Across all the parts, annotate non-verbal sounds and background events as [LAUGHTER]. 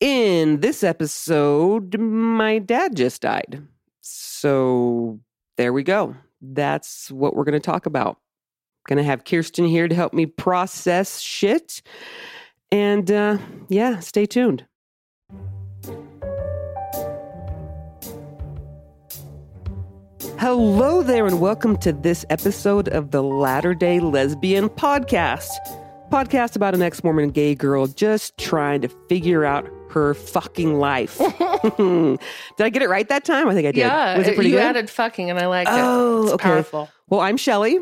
In this episode, my dad just died. So there we go. That's what we're going to talk about. Going to have Kirsten here to help me process shit. And uh, yeah, stay tuned. Hello there, and welcome to this episode of the Latter day Lesbian Podcast. Podcast about an ex Mormon gay girl just trying to figure out her fucking life. [LAUGHS] did I get it right that time? I think I did. Yeah, Was it pretty you good? added fucking, and I like Oh, it. It's okay. powerful. well, I'm Shelly,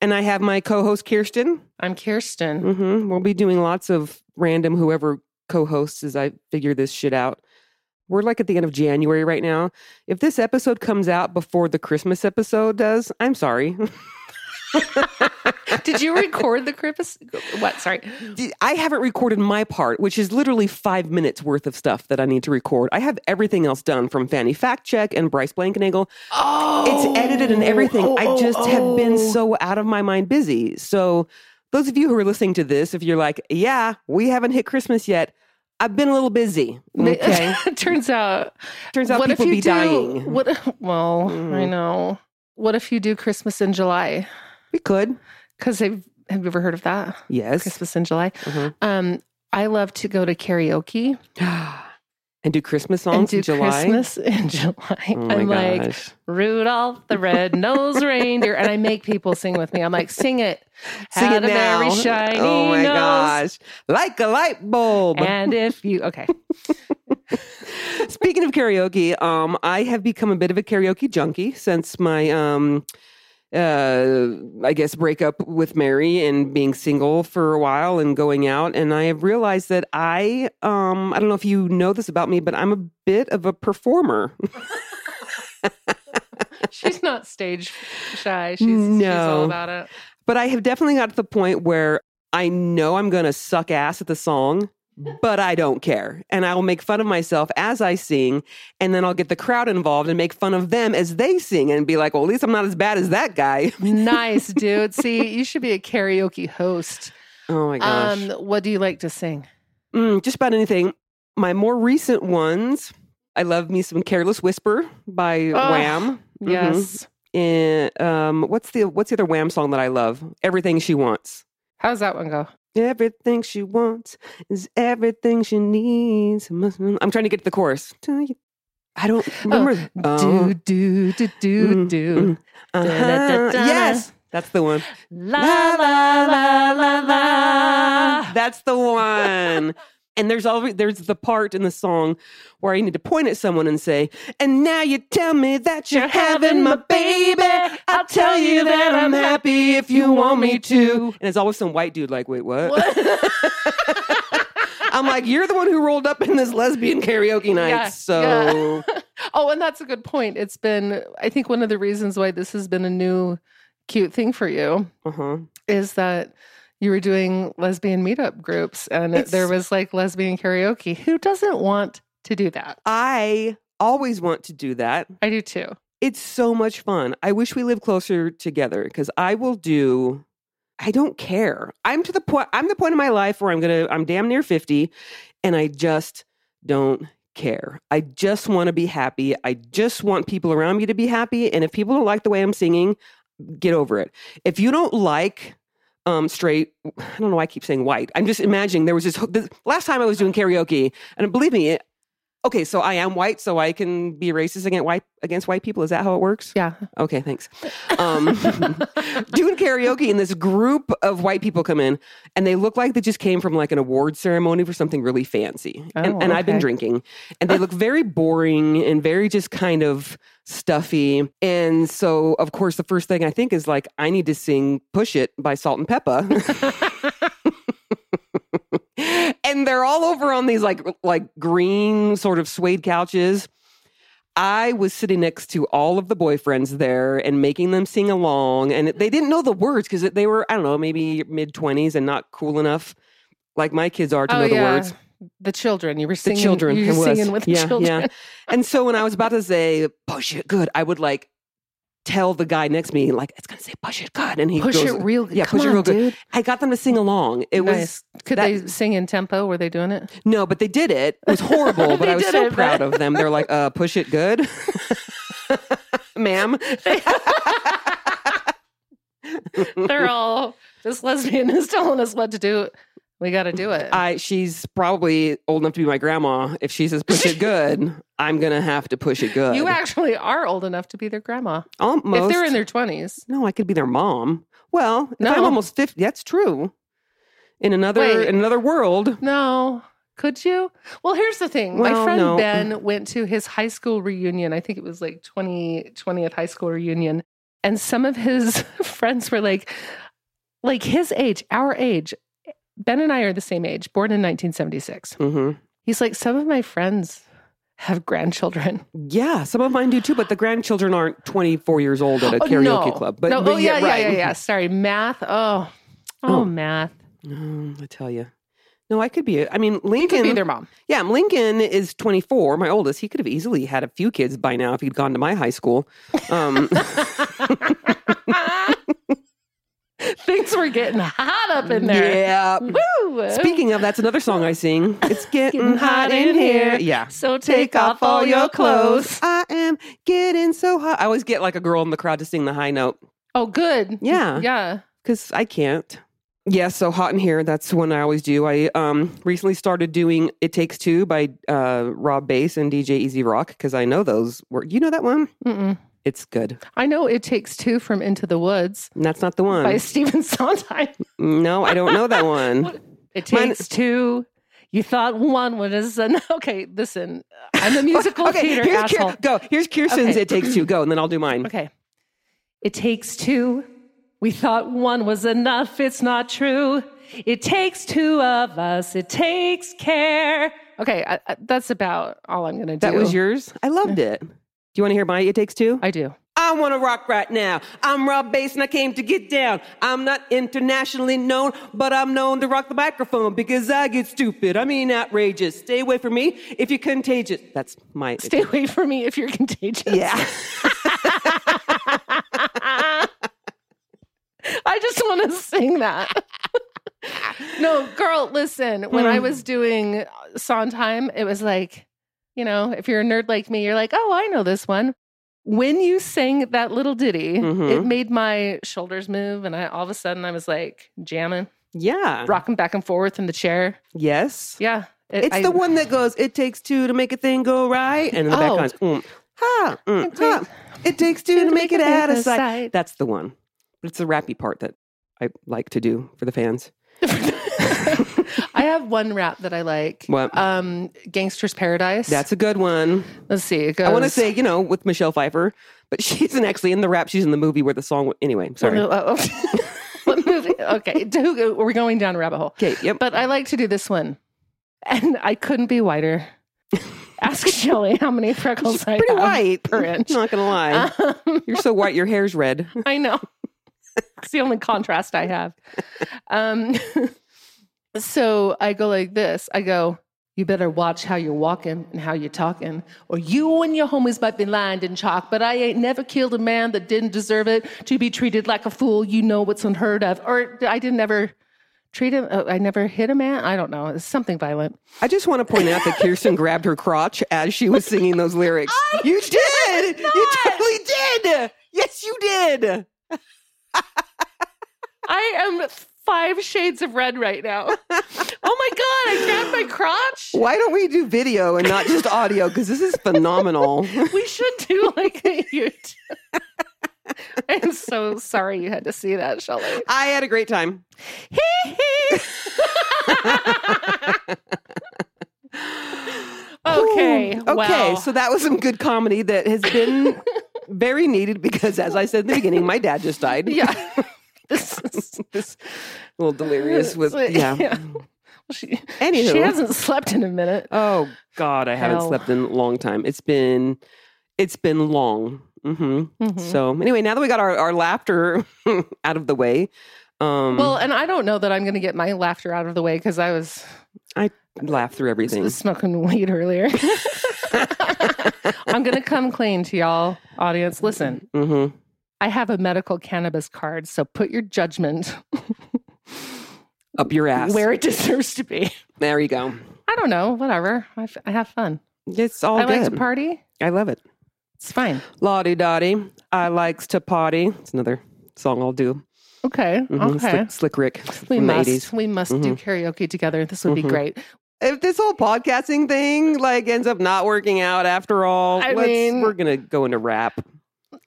and I have my co host Kirsten. I'm Kirsten. hmm We'll be doing lots of random whoever co-hosts as I figure this shit out. We're like at the end of January right now. If this episode comes out before the Christmas episode does, I'm sorry. [LAUGHS] [LAUGHS] Did you record the Christmas? What? Sorry. I haven't recorded my part, which is literally five minutes worth of stuff that I need to record. I have everything else done from Fanny Fact Check and Bryce Blankenagel. Oh, It's edited and everything. Oh, I oh, just have been oh. so out of my mind busy. So, those of you who are listening to this, if you're like, yeah, we haven't hit Christmas yet, I've been a little busy. [LAUGHS] Okay. Turns out, Turns out what if people you be do? dying. What? Well, I Mm. know. What if you do Christmas in July? We could. Because they've, have you ever heard of that? Yes. Christmas in July. Mhm. Um, I love to go to karaoke [GASPS] and do Christmas songs and do in July. Christmas [LAUGHS] in July. Oh I'm like, gosh. Rudolph the red-nosed [LAUGHS] reindeer, and I make people sing with me. I'm like, sing it, Sing Had it a now. very shiny oh my nose. gosh. Like a light bulb. And if you okay, [LAUGHS] Speaking of karaoke, um, I have become a bit of a karaoke junkie since my um uh I guess breakup with Mary and being single for a while and going out and I have realized that I um I don't know if you know this about me, but I'm a bit of a performer. [LAUGHS] she's not stage shy. She's, she's No. all about it. But I have definitely got to the point where I know I'm going to suck ass at the song, but I don't care. And I will make fun of myself as I sing. And then I'll get the crowd involved and make fun of them as they sing and be like, well, at least I'm not as bad as that guy. [LAUGHS] Nice, dude. See, you should be a karaoke host. Oh my gosh. Um, what do you like to sing? Mm, just about anything. My more recent ones, I love me some Careless Whisper by Oh, Wham. Mhm. Yes. And, um, what's the what's the other Wham song that I love? Everything She Wants. How's that one go? Everything she wants is everything she needs. I'm trying to get to the chorus. I don't remember. Do do do do Mm, do. mm. Uh-huh. Da-da-da-da. Yes, that's the one. La la la la la. That's the one. And there's always there's the part in the song where I need to point at someone and say, "And now you tell me that you're having my baby. I'll tell you that I'm happy if you want me to." And it's always some white dude like, "Wait, what?" [LAUGHS] I'm like, "You're the one who rolled up in this lesbian karaoke night." Yeah, so yeah. [LAUGHS] oh, and that's a good point. It's been, I think, one of the reasons why this has been a new cute thing for you uh-huh. is that you were doing lesbian meetup groups and It's- there was like lesbian karaoke. Who doesn't want to do that? I always want to do that. I do too. It's so much fun. I wish we lived closer together because I will do. I don't care. I'm to the point. I'm the point in my life where I'm gonna. I'm damn near fifty, and I just don't care. I just want to be happy. I just want people around me to be happy. And if people don't like the way I'm singing, get over it. If you don't like um straight i don't know why i keep saying white. I'm just imagining there was this, this last time i was doing karaoke and believe me okay so i am white so i can be racist against white against white people. Is that how it works? Yeah. okay thanks. Um [LAUGHS] doing karaoke and this group of white people come in and they look like they just came from like an award ceremony for something really fancy. And, Oh, and i've been drinking and they look very boring and very just kind of stuffy. And so of course the first thing i think is like i need to sing push it by Salt-N-Pepa [LAUGHS] [LAUGHS] and they're all over on these like like green sort of suede couches I was sitting next to all of the boyfriends there and making them sing along, and they didn't know the words because they were, I don't know, maybe mid 20s and not cool enough like my kids are to oh, know the words. The children. You were The singing. children. You were singing with the yeah, children. Yeah. And so when I was about to say, push it, good, I would like tell the guy next to me like it's gonna say push it good, and he Push goes, it real good. yeah, Come push it on, real good. dude. I got them to sing along. It was Could that- they sing in tempo? Were they doing it? no, but they did it. It was horrible, but [LAUGHS] I was so it, proud of them. They're like, uh, push it good, [LAUGHS] ma'am. [LAUGHS] They're all this lesbian is telling us what to do. We got to do it. I she's probably old enough to be my grandma. If she says push it good, [LAUGHS] I'm gonna have to push it good. you actually are old enough to be their grandma. almost. If they're in their twenties. no, I could be their mom. Well, if I'm almost fifty. That's true. In another Wait. in another world, No. Could you? Well, here's the thing. My friend no. Ben went to his high school reunion. I think it was like 20, 20th high school reunion. And some of his [LAUGHS] friends were like, like his age, our age. Ben and I are the same age, born in 1976. hmm He's like, some of my friends have grandchildren. yeah, some of mine do too. But the grandchildren aren't 24 years old at a [GASPS] Oh, karaoke no. club. But, no, but oh, yeah, yeah, right. yeah, yeah. Sorry. Math. Oh, oh, Oh. math. Oh, I tell you. No, I could be. I mean, You could Lincoln. be their mom. Yeah, Lincoln is 24, my oldest. He could have easily had a few kids by now if he'd gone to my high school. Um, [LAUGHS] [LAUGHS] [LAUGHS] Things were getting hot up in there. Yeah. Woo! Speaking of, that's another song I sing. It's getting, Getting hot in here. Yeah. So take off all your clothes. I am getting so hot. I always get like a girl in the crowd to sing the high note Oh, good. Yeah. Yeah. because I can't. Yeah, so hot in here. That's one I always do. I um recently started doing "It Takes Two by uh, Rob Base and DJ E-Z Rock because I know those. Were you know that one? Mm-mm. It's good. I know it takes two from Into the Woods And that's not the one. by [LAUGHS] Stephen Sondheim. no, I don't know that one. [LAUGHS] It Mine- takes two. You thought one was an [LAUGHS] okay. Listen, I'm a musical okay, theater here's asshole. Kier- go. Here's Kirsten's Okay. "It Takes Two. Go, and then I'll do mine. Okay. It takes two. We thought one was enough. It's not true. It takes two of us. It takes care. Okay, I, I, that's about all I'm going to do. That was yours. I loved it. Do you want to hear my "It Takes Two? I do. I want to rock right now. I'm Rob Base and I came to get down. I'm not internationally known, but I'm known to rock the microphone because I get stupid. I mean outrageous. Stay away from me if you're contagious. That's my. [LAUGHS] Stay away from me if you're contagious. Yeah. [LAUGHS] [LAUGHS] I just want to sing that. no, girl, listen. When Hmm. I was doing Sondheim, it was like, you know, if you're a nerd like me, you're like, oh, I know this one. When you sang that little ditty, Mhm. it made my shoulders move, and I all of a sudden I was like jamming, yeah. rocking back and forth in the chair. Yes. Yeah, it- It's I- the one that goes, it takes two to make a thing go right. And in the Oh. back goes, mm, ha, mm, It ha. takes It takes two to make it out of sight. sight. That's the one. But it's the rappy part that I like to do for the fans. [LAUGHS] I have one rap that I like. What? Um, Gangsta's Paradise. That's a good one. Let's see. It goes. I want to say, you know, with Michelle Pfeiffer, but [LAUGHS] she isn't actually in the rap. She's in the movie where the song. Anyway, sorry. Oh, oh, [LAUGHS] oh. what movie? Okay, [LAUGHS] who- we're going down a rabbit hole. Okay. Yep. But I like to do this one, and I couldn't be whiter. Ask Shelly how many freckles I Pretty have white. per inch. Not gonna lie. Um, You're so white. Your hair's red. I know. It's the only contrast I have. Um, so I go like this. I go, you better watch how you're walking and how you're talking, or you and your homies might be lined in chalk, but I ain't never killed a man that didn't deserve it to be treated like a fool. You know what's unheard of. Or I didn't ever treat him, uh, I never hit a man. I don't know. It's something violent. I just want to point out that [LAUGHS] Kirsten grabbed her crotch as she was singing those lyrics. you did. You totally did. Yes, you did. [LAUGHS] I am five shades of red right now. [LAUGHS] Oh my God, I grabbed my crotch. Why don't we do video and not just audio? Because this is phenomenal. [LAUGHS] We should do like a YouTube. [LAUGHS] I'm so sorry you had to see that, Shelly. I had a great time. okay. Okay. So that was some good comedy that has been very needed because, as I said in the beginning, my dad just died. yeah. This is, This a little delirious with yeah. [LAUGHS] She, Anywho. she hasn't slept in a minute. Oh God, I haven't Hell. slept in a long time. It's been it's been long. hmm Mhm. So anyway, now that we got our, our laughter [LAUGHS] out of the way, um, Well, and I don't know that I'm going to get my laughter out of the way because I was I laugh through everything. smoking weed earlier. I'm going to come clean to y'all, audience. Listen, hmm I have a medical cannabis card, so put your judgment [LAUGHS] Up your ass. where it [LAUGHS] deserves to be. There you go. I don't know, whatever. I, f- I have fun. It's all I good. like to party. I love it. It's fine. La Di Da Di. I likes to potty. It's another song I'll do. Okay. Mhm. Okay. Slick, Slick Rick we must. 80s. We must do karaoke together. This would be Mhm. great. If this whole podcasting thing like ends up not working out after all, I let's, mean- we're gonna go into rap.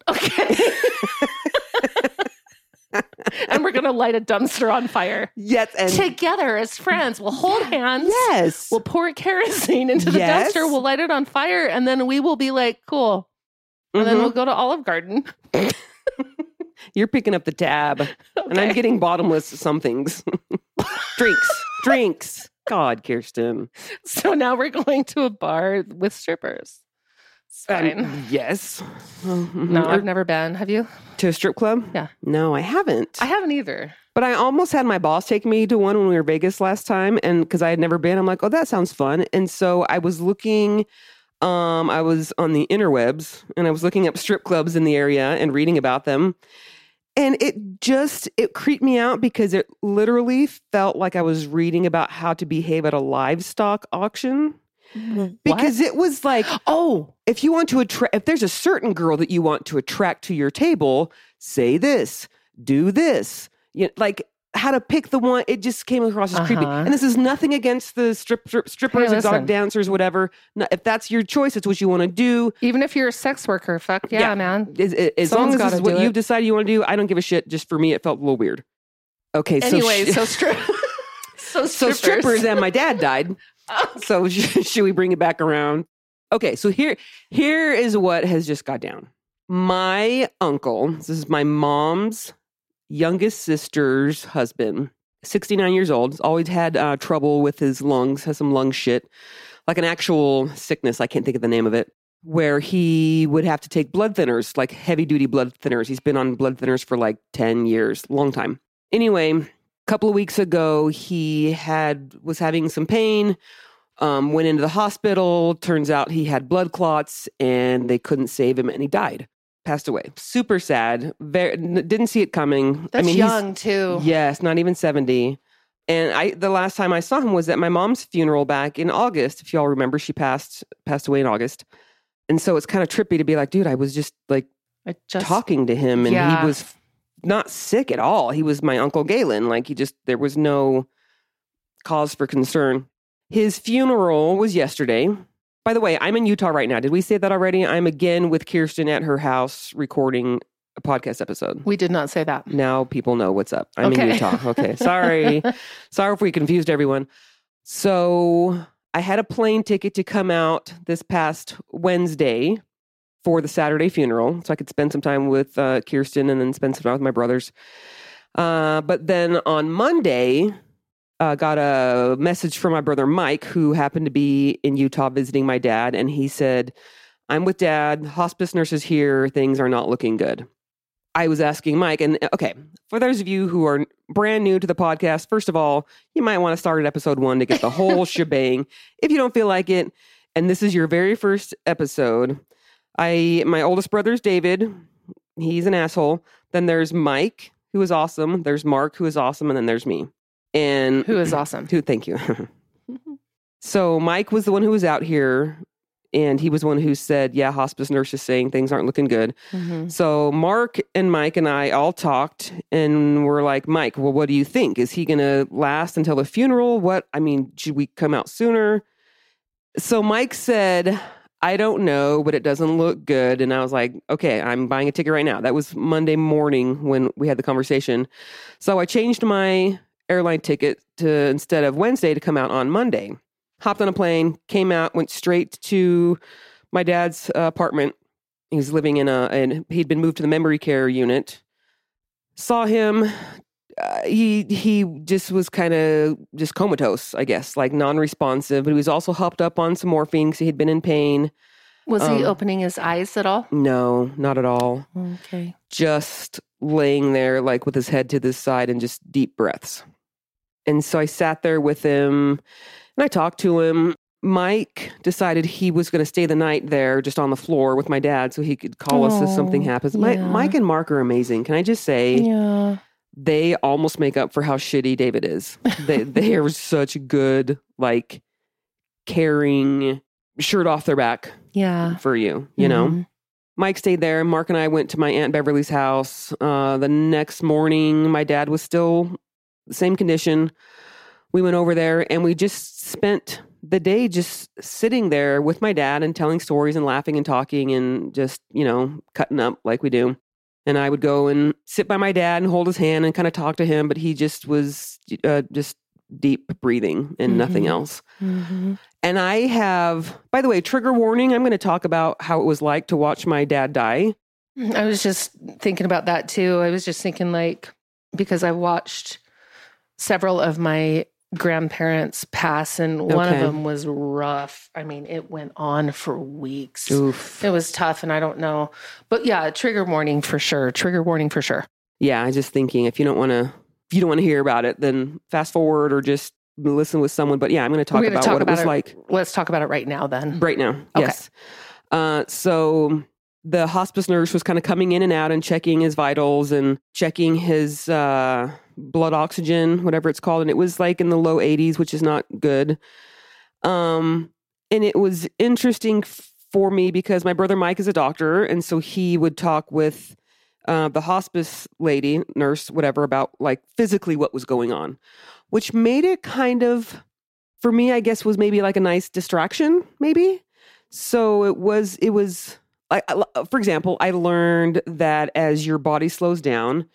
Okay. [LAUGHS] [LAUGHS] and we're gonna light a dumpster on fire Yes, and together as friends. We'll hold hands. yes, We'll pour kerosene into the Yes. dumpster. We'll light it on fire, and then we will be like, "Cool." And then Mhm. we'll go to Olive Garden. [LAUGHS] you're picking up the tab, and I'm getting bottomless somethings, [LAUGHS] drinks, drinks. God, Kirsten. So now we're going to a bar with strippers. Fine. Um, yes. [LAUGHS] No, I've never been. Have you? to a strip club. Yeah. No, I haven't. I haven't either. But I almost had my boss take me to one when we were Vegas last time, and because I had never been, I'm like, oh, that sounds fun. And so I was looking. Um, I was on the interwebs and I was looking up strip clubs in the area and reading about them. And it just it creeped me out because it literally felt like I was reading about how to behave at a livestock auction. Because it was like oh, if you want to attract if there's a certain girl that you want to attract to your table say this do this you know, like how to pick the one it just came across as creepy Uh-huh. and this is nothing against the strip, strip strippers Hey, exotic listen. dancers whatever no, if that's your choice it's what you want to do even if you're a sex worker, fuck yeah, Yeah. man. as, as- long as is what you've decided you want to do i don't give a shit just for me it felt a little weird okay so Anyway, sh- so strip. [LAUGHS] [LAUGHS] so so strippers. strippers and my dad died [LAUGHS] so should we bring it back around? Okay so here here is what has just got down. My uncle this is my mom's youngest sister's husband 69 years old has always had uh, trouble with his lungs has some lung shit like an actual sickness i can't think of the name of it where he would have to take blood thinners like heavy duty blood thinners. He's been on blood thinners for like 10 years long time. Anyway couple of weeks ago he had was having some pain um, went into the hospital. Turns out he had blood clots and they couldn't save him and he died. Passed away. Super sad. Very, n- didn't see it coming. That's i mean he's- young too. yes not even 70 and i the last time i saw him was at my mom's funeral back in august. If y'all remember she passed passed away in august. And so it's kind of trippy to be like dude i was just like I just talking to him and Yeah. he was not sick at all. He was my uncle Galen. Like he just there was no cause for concern. His funeral was yesterday. By the way, I'm in Utah right now. Did we say that already? I'm again with Kirsten at her house recording a podcast episode. We did not say that. Now people know what's up. I'm in Utah. Okay. Sorry. [LAUGHS] Sorry if we confused everyone. So I had a plane ticket to come out this past Wednesday for the Saturday funeral, so I could spend some time with uh, Kirsten and then spend some time with my brothers. Uh, but then on Monday, uh, got a message from my brother Mike, who happened to be in Utah visiting my dad, and he said, "I'm with Dad. Hospice nurses here. Things are not looking good." I was asking Mike, and uh, okay, for those of you who are brand new to the podcast, first of all, you might want to start at episode one to get the whole [LAUGHS] shebang. If you don't feel like it, and this is your very first episode, I my oldest brother is David. He's an asshole. Then there's Mike, who is awesome. There's Mark, who is awesome, and then there's me. And Who is awesome? who? Thank you. [LAUGHS] so Mike was the one who was out here, and he was one who said, "Yeah, hospice nurse is saying things aren't looking good." Mhm. So Mark and Mike and I all talked and we're like, Mike, well, what do you think? Is he going to last until the funeral? What, I mean, should we come out sooner? So Mike said, I don't know, but it doesn't look good. And I was like, okay, I'm buying a ticket right now. That was Monday morning when we had the conversation. So I changed my airline ticket to instead of Wednesday to come out on Monday. Hopped on a plane, came out, went straight to my dad's uh, apartment he was living in a and he'd been moved to the memory care unit saw him uh, he he just was kind of just comatose i guess like non-responsive but he was also hopped up on some morphine because he had been in pain Was he Um, opening his eyes at all? no not at all Okay. just laying there like with his head to the side and just deep breaths and so i sat there with him and i talked to him Mike decided he was going to stay the night there just on the floor with my dad so he could call us if something Oh, happens. Yeah. Mike and Mark are amazing. Can I just say Yeah. They almost make up for how shitty David is. They [LAUGHS] they are such good like caring shirt off their back Yeah. for you, you know. Mhm. Mike stayed there. Mark and I went to my aunt Beverly's house. Uh, the next morning, my dad was still the same condition. We went over there and we just spent the day just sitting there with my dad and telling stories and laughing and talking and just you know cutting up like we do. And I would go and sit by my dad and hold his hand and kind of talk to him, but he just was uh, just deep breathing and nothing Mhm. else. Mhm. And I have, by the way, trigger warning. I'm going to talk about how it was like to watch my dad die. I was just thinking about that too. I was just thinking, like, because I watched several of my grandparents pass, and one of them was rough. I mean, it went on for weeks. Oof. It was tough, and I don't know. But yeah, trigger warning for sure. Trigger warning for sure. Yeah, I was just thinking if you don't want to, if you don't want to hear about it, then fast forward or just listen with someone. But yeah, I'm going to talk about talk what about it was it like Let's talk about it right now then. right now. Okay. Yes. Uh, so the hospice nurse was kind of coming in and out and checking his vitals and checking his uh, blood oxygen, whatever it's called, and it was like in the low 80s, which is not good. Um, and it was interesting for me because my brother Mike is a doctor, and so he would talk with uh, the hospice lady, nurse, whatever, about like physically what was going on, which made it kind of, for me, I guess, was maybe like a nice distraction, maybe. So it was, it was, I, for example, I learned that as your body slows down,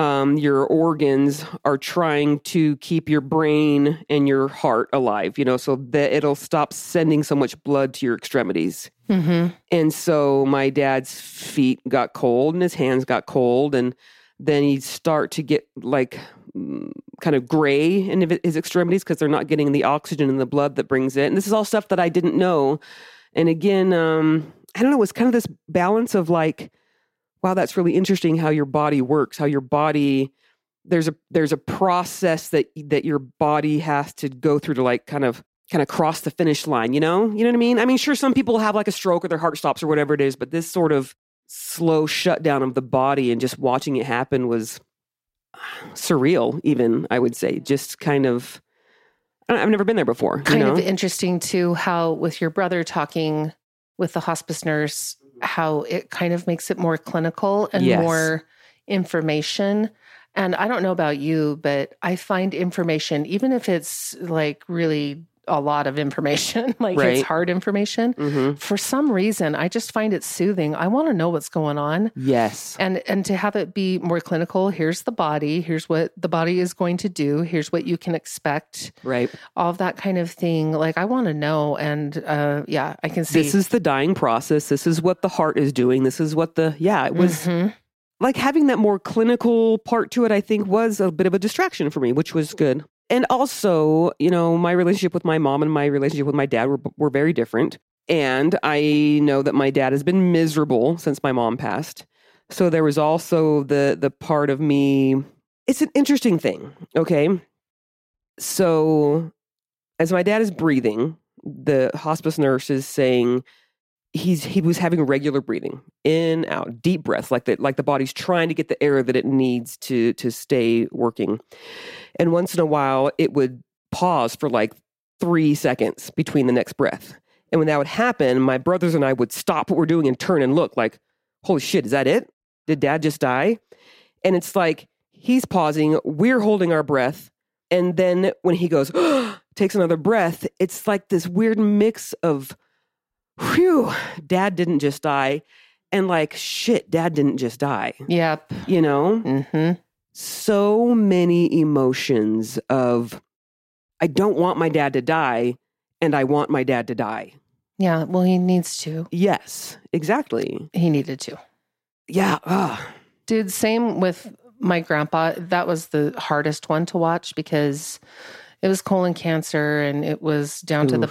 um, your organs are trying to keep your brain and your heart alive, you know, so that it'll stop sending so much blood to your extremities. Mm-hmm. And so my dad's feet got cold and his hands got cold. And then he'd start to get like mm, kind of gray in his- his extremities because they're not getting the oxygen in the blood that brings it. And this is all stuff that I didn't know. And again, um, I don't know, it was kind of this balance of like, wow, that's really interesting how your body works, how your body there's a there's a process that that your body has to go through to like kind of kind of cross the finish line, you know? You know what I mean? I mean, sure some people have like a stroke or their heart stops or whatever it is, but this sort of slow shutdown of the body and just watching it happen was [SIGHS] surreal even, I would say. Just kind of I've never been there before, you Kind know? of interesting too, how with your brother talking with the hospice nurse, how it kind of makes it more clinical and Yes. more information. And I don't know about you, but I find information, even if it's like really a lot of information, [LAUGHS] like Right. it's hard information, hmm for some reason, I just find it soothing. I want to know what's going on. Yes. and and to have it be more clinical here's the body here's what the body is going to do here's what you can expect Right. all of that kind of thing like i want to know and uh yeah i can see This is the dying process. This is what the heart is doing. This is what the yeah, it was Mhm. like having that more clinical part to it, I think was a bit of a distraction for me, which was good. And also, you know, my relationship with my mom and my relationship with my dad were, were very different. And I know that my dad has been miserable since my mom passed. So there was also the the part of me. It's an interesting thing. Okay. So as my dad is breathing, the hospice nurse is saying, he's he was having regular breathing in out deep breaths like the like the body's trying to get the air that it needs to to stay working. And once in a while it would pause for like three seconds between the next breath. And when that would happen my brothers and i would stop what we're doing and turn and look like holy shit is that it? Did dad just die? And it's like he's pausing we're holding our breath and then when he goes [GASPS] takes another breath it's like this weird mix of whew, dad didn't just die. And like, shit, dad didn't just die. yep You know, hmm so many emotions of, I don't want my dad to die, and I want my dad to die. yeah well he needs to Yes, exactly. he needed to Yeah. ah, dude same with my grandpa that was the hardest one to watch because it was colon cancer and it was down to the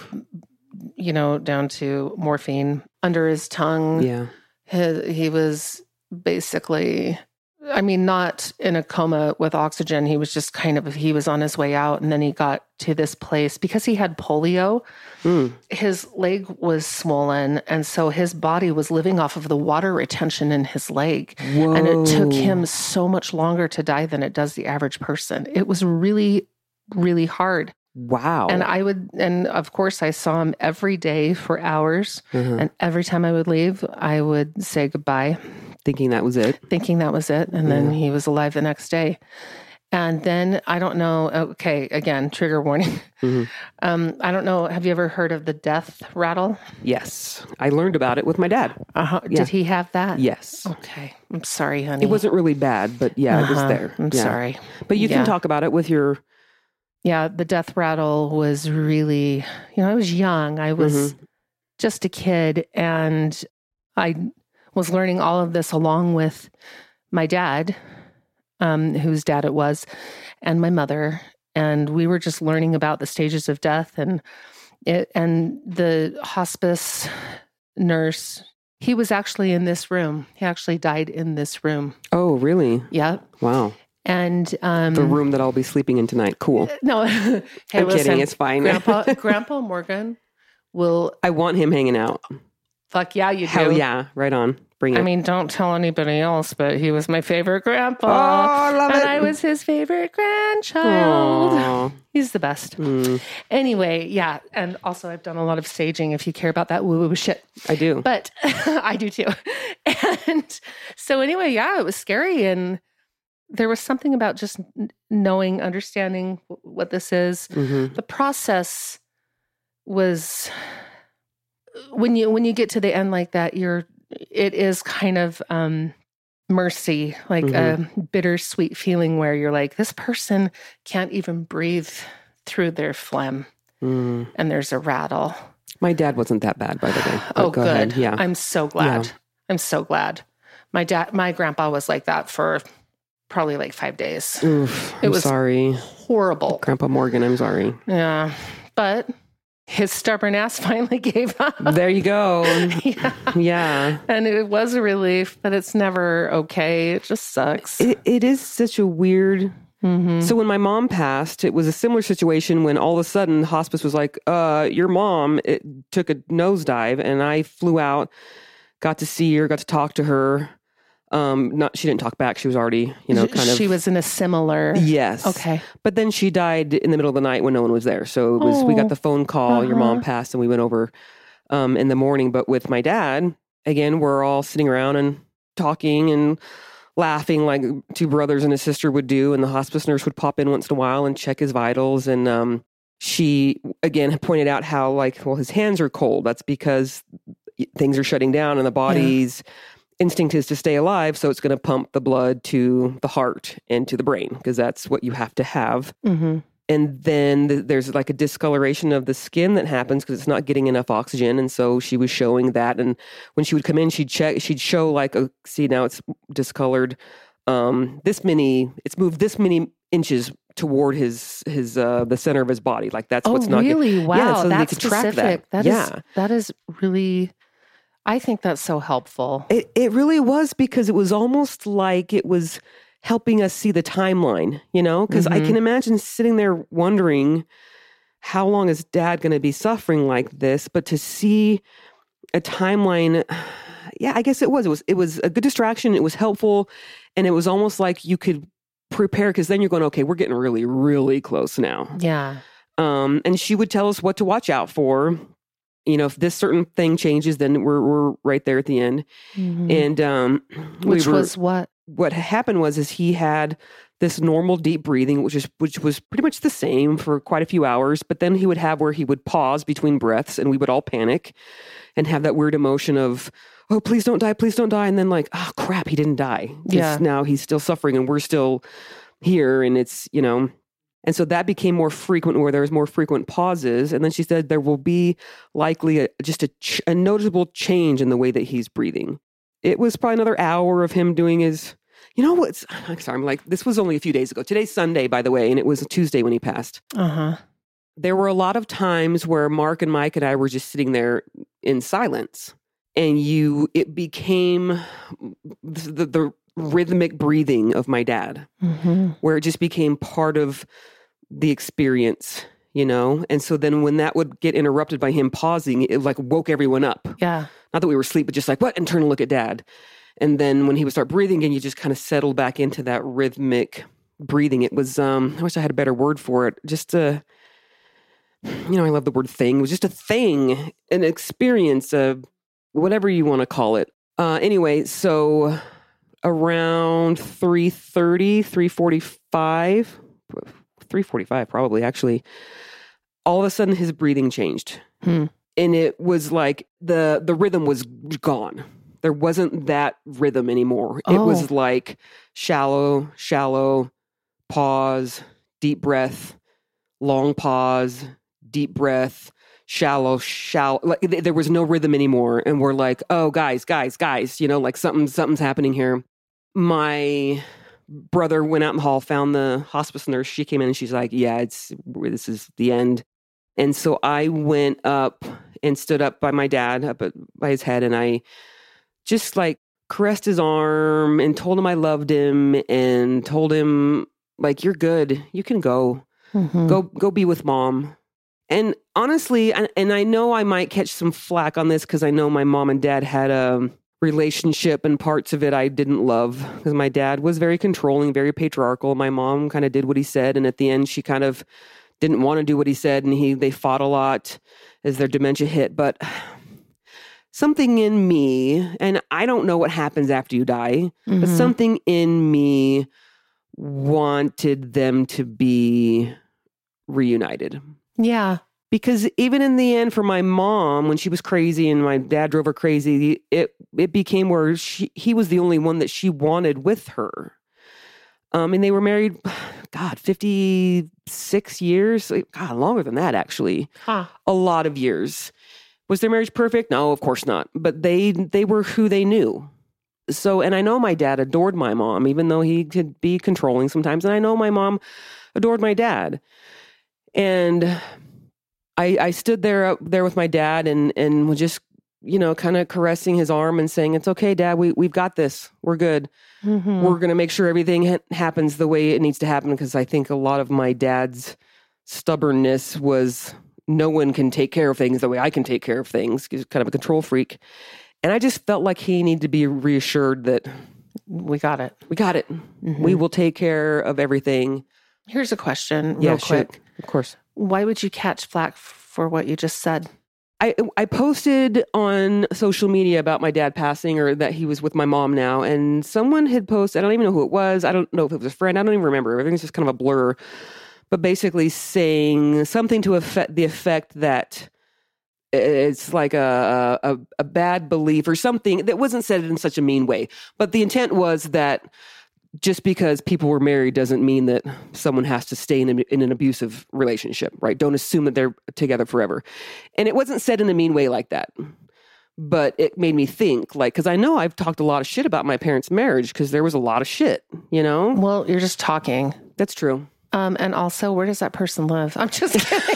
you know down to morphine under his tongue yeah. he, he was basically I mean, not in a coma with oxygen. He was just kind of, he was on his way out. And then he got to this place because he had polio. Mm. His leg was swollen. And so his body was living off of the water retention in his leg. Whoa. And it took him so much longer to die than it does the average person. It was really, really hard. Wow. And I would, and of course, I saw him every day for hours. Uh-huh. And every time I would leave, I would say goodbye, Thinking that was it. thinking that was it. And then he was alive the next day. And then I don't know. Okay, again, trigger warning. Mhm. [LAUGHS] Um, I don't know. Have you ever heard of the death rattle? Yes. I learned about it with my dad. Uh-huh. Yeah. Did he have that? Yes. Okay. I'm sorry, honey. It wasn't really bad, but yeah, it was Uh-huh. there. I'm Yeah. sorry. But you Yeah. can talk about it with your. Yeah, the death rattle was really, you know, I was young. I was just a kid and I was learning all of this along with my dad, um, whose dad it was, and my mother. And we were just learning about the stages of death and it and the hospice nurse. He was actually in this room. He actually died in this room. Oh, really? Yeah. Wow. And um The room that I'll be sleeping in tonight. Cool. No, [LAUGHS] hey, I'm listen, kidding. It's fine. Grandpa [LAUGHS] Grandpa Morgan will I want him hanging out. fuck yeah, you do. Hell yeah. Right on. Bring it. I mean, don't tell anybody else, but he was my favorite grandpa. oh, I love and it. I was his favorite grandchild. Aw. [LAUGHS] He's the best. Mm, Anyway, yeah. And also, I've done a lot of staging if you care about that woo woo shit. I do. But I do too. And so, anyway, yeah, it was scary. And there was something about just knowing, understanding what this is. hmm the process was when you when you get to the end like that you're it is kind of um mercy like a bittersweet feeling where you're like this person can't even breathe through their phlegm Mm. and there's a rattle My dad wasn't that bad, by the way. Oh go good ahead. Yeah. i'm so glad Yeah. i'm so glad my dad my grandpa was like that for probably like five days Oof, It I'm was- sorry. horrible Grandpa Morgan, I'm sorry. yeah but his stubborn ass [LAUGHS] finally gave up There you go. [LAUGHS] yeah. Yeah. And it was a relief, but it's never okay. It just sucks. It, it is such a weird. Mhm. So when my mom passed, it was a similar situation when all of a sudden hospice was like, uh, your mom it took a nosedive and I flew out, got to see her, got to talk to her. Um, not she didn't talk back. She was already, you know, kind of she was in a similar. Yes. Okay. But then she died in the middle of the night when no one was there. So it was we Oh. got the phone call, your mom Uh-huh. passed, and we went over um, in the morning. But with my dad, again, we're all sitting around and talking and laughing like two brothers and a sister would do. And the hospice nurse would pop in once in a while and check his vitals. And um, she again pointed out how like, well, his hands are cold. That's because things are shutting down and the body's instinct is to stay alive. So it's going to pump the blood to the heart and to the brain because that's what you have to have hmm and then th- there's like a discoloration of the skin that happens because it's not getting enough oxygen and so she was showing that and when she would come in she'd check she'd show like a see now it's discolored um this many it's moved this many inches toward his his uh the center of his body like that's Oh, what's not really? Wow. so they that's could track that. specific. That is Yeah. that is really. I think that's so helpful. it, it really was because it was almost like it was helping us see the timeline you know because i Mhm. can imagine sitting there wondering how long is dad going to be suffering like this but to see a timeline [SIGHS] yeah i guess it was it was it was a good distraction it was helpful and it was almost like you could prepare because then you're going okay we're getting really really close now yeah. um, and she would tell us what to watch out for you know if this certain thing changes then we're, we're right there at the end Mhm. and um, [CLEARS THROAT] we Which were- was what? what happened was is he had this normal deep breathing which is which was pretty much the same for quite a few hours but then he would have where he would pause between breaths and we would all panic and have that weird emotion of oh please don't die please don't die and then like oh crap he didn't die. Yeah. now he's still suffering and we're still here and it's you know and so that became more frequent where there was more frequent pauses and then she said there will be likely a, just a, ch- a noticeable change in the way that he's breathing it was probably another hour of him doing his you know what's [SIGHS] I'm sorry, I'm like, this was only a few days ago. Today's Sunday, by the way, and it was Tuesday when he passed. Uh huh. There were a lot of times where Mark and Mike and I were just sitting there in silence. And you it became [SIGHS] the, the rhythmic breathing of my dad Mm-hmm. where it just became part of the experience, you know? And so then when that would get interrupted by him pausing, it like woke everyone up. Yeah. Not that we were asleep, but just like, what? And turn and look at dad. And then when he would start breathing again, you just kind of settle back into that rhythmic breathing. It was, um, I wish I had a better word for it. Just a, you know, I love the word thing. It was just a thing, an experience, uh, whatever you want to call it. Uh, anyway, so around 3.30, 3.45, 3.45 probably actually, all of a sudden his breathing changed. Hmm. And it was like the the rhythm was gone. There wasn't that rhythm anymore. It was Oh. like shallow, shallow, pause, deep breath, long pause, deep breath, shallow, shallow. Like th- there was no rhythm anymore, and we're like, oh, guys, guys, guys, you know, like something, something's happening here. My brother went out in the hall, found the hospice nurse. She came in and she's like, yeah, it's this is the end. And so I went up and stood up by my dad, up at, by his head, and I just like caressed his arm and told him I loved him and told him like you're good, you can go Mhm. go go be with mom and honestly and, and i know i might catch some flack on this because i know my mom and dad had a relationship and parts of it i didn't love because my dad was very controlling very patriarchal my mom kind of did what he said and at the end she kind of didn't want to do what he said and he they fought a lot as their dementia hit but [SIGHS] something in me and i don't know what happens after you die but Mhm. something in me wanted them to be reunited. Yeah. Because even in the end, for my mom, when she was crazy and my dad drove her crazy, it it became where she he was the only one that she wanted with her. Um, and they were married, [SIGHS] God, fifty six years, God, longer than that actually Huh. a lot of years. Was their marriage perfect? No, of course not. But they they were who they knew. So, and I know my dad adored my mom, even though he could be controlling sometimes. And I know my mom adored my dad. And I I stood there up there with my dad and and was just you know kind of caressing his arm and saying, "It's okay, Dad. We we've got this. We're good." Mhm. we're going to make sure everything ha- happens the way it needs to happen because I think a lot of my dad's stubbornness was no one can take care of things the way I can take care of things. He's kind of a control freak. And I just felt like he needed to be reassured that we got it. we got it. Mhm. We will take care of everything. Here's a question, real Yeah, quick. Of course. Why would you catch flack for what you just said? I I posted on social media about my dad passing or that he was with my mom now, and someone had posted. I don't even know who it was. I don't know if it was a friend. I don't even remember. Everything's just kind of a blur. But basically saying something to affect the effect that it's like a, a a bad belief or something that wasn't said in such a mean way. But the intent was that just because people were married doesn't mean that someone has to stay in, a, in an abusive relationship, right? Don't assume that they're together forever. And it wasn't said in a mean way like that. But it made me think, like, because I know I've talked a lot of shit about my parents' marriage because there was a lot of shit, you know? Well, you're just talking. That's true. Um, and also, where does that person live? I'm just [LAUGHS] kidding.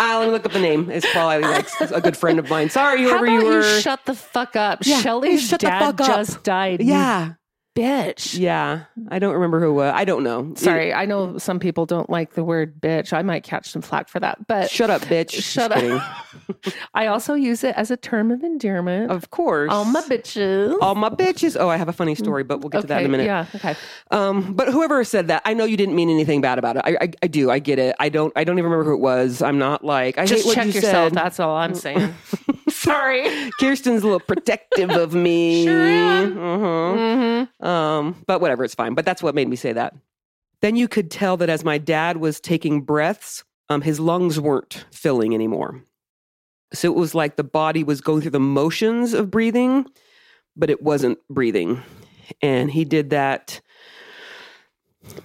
Ah, let me look up the name. It's probably like a good friend of mine. Sorry, How whoever about you you, shut the fuck up? Yeah, Shelly's shut the dad fuck up. just died. yeah. Bitch. Yeah. I don't remember who. was. I don't know. Sorry, I know some people don't like the word bitch. I might catch some flack for that, but Shut up, bitch. Shut up. [LAUGHS] I also use it as a term of endearment. Of course. All my bitches. All my bitches. Oh, I have a funny story, but we'll get to that in a minute. Yeah. Okay. Um, but whoever said that, I know you didn't mean anything bad about it. I, I, I do. I get it. I don't. I don't even remember who it was. I'm not like. I Just hate check you yourself. said. That's all I'm saying. [LAUGHS] Sorry. Kirsten's a little protective of me. Sure am. Mhm. Um, but whatever, it's fine. But that's what made me say that. Then you could tell that as my dad was taking breaths, um, his lungs weren't filling anymore. So it was like the body was going through the motions of breathing, but it wasn't breathing. And he did that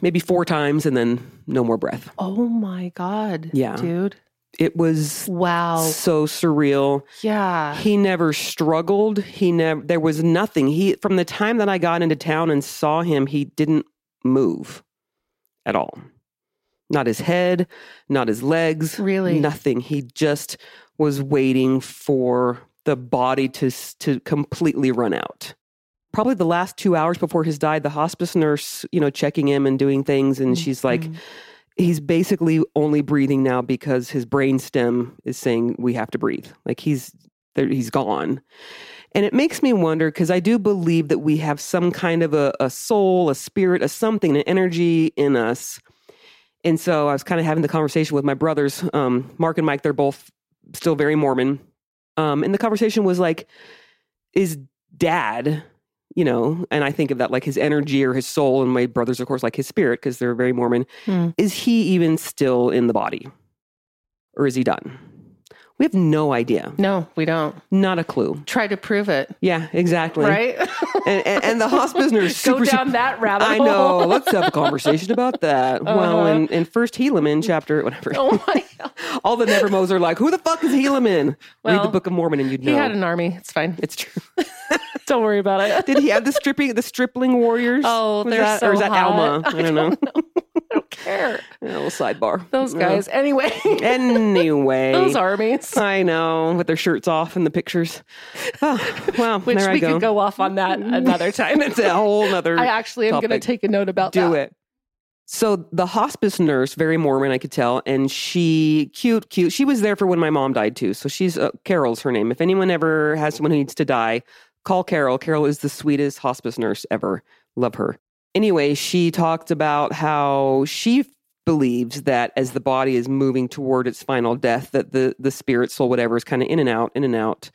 maybe four times and then no more breath. Oh my god. Yeah. Dude. It was Wow. so surreal. Yeah. He never struggled. He never there was nothing. He from the time that I got into town and saw him, he didn't move at all. Not his head, not his legs, Really? nothing. He just was waiting for the body to to completely run out. probably the last two hours before his died, the hospice nurse, you know, checking him and doing things, and she's like, Mhm. He's basically only breathing now because his brain stem is saying we have to breathe. Like he's there, he's gone. And it makes me wonder because I do believe that we have some kind of a, a soul, a spirit, a something, an energy in us. And so I was kind of having the conversation with my brothers, um, Mark and Mike. They're both still very Mormon. Um, and the conversation was like, is dad, you know, and I think of that like his energy or his soul, and my brothers, of course, like his spirit because they're very Mormon. Hmm. Is he even still in the body? Or is he done? We have no idea. No, we don't. Not a clue. Try to prove it, Yeah, exactly. right? [LAUGHS] And, and, and the [LAUGHS] hospice nurse Go down that rabbit I know. Let's have a conversation about that. Well, Uh-huh. in, in First Helaman chapter, whatever, Oh my God. [LAUGHS] all the Nevermos are like, "Who the fuck is Helaman?" Read the Book of Mormon, and you'd know. He had an army. It's fine. it's true. [LAUGHS] Don't worry about it. Did he have the stripping, the stripling warriors? Oh, they're that, so or is that hot. Alma? [LAUGHS] I don't know. I don't care. A little sidebar. Those Yeah. guys. Anyway, Anyway, those armies. I know with their shirts off in the pictures. Oh, well, Which there I we go. could go off on that another time. it's a whole other. I actually am going to take a note about do that. it. So the hospice nurse, very Mormon, I could tell, and she cute, cute. She was there for when my mom died too. So she's uh, Carol's her name. If anyone ever has someone who needs to die, call Carol. Carol is the sweetest hospice nurse ever. Love her. Anyway, she talked about how she believes that as the body is moving toward its final death, that the the spirit, soul, whatever, is kind of in and out, in and out,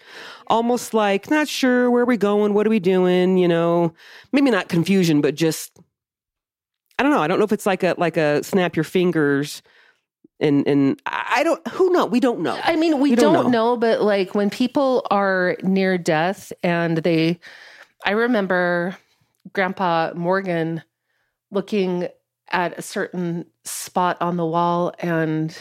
almost like not sure where are we going, what are we doing, you know, maybe not confusion, but just I don't know. I don't know if it's like a like a snap your fingers and and I don't who know we don't know. I mean, we, We don't don't, know. know. but like when people are near death and they, I remember Grandpa Morgan looking at a certain spot on the wall and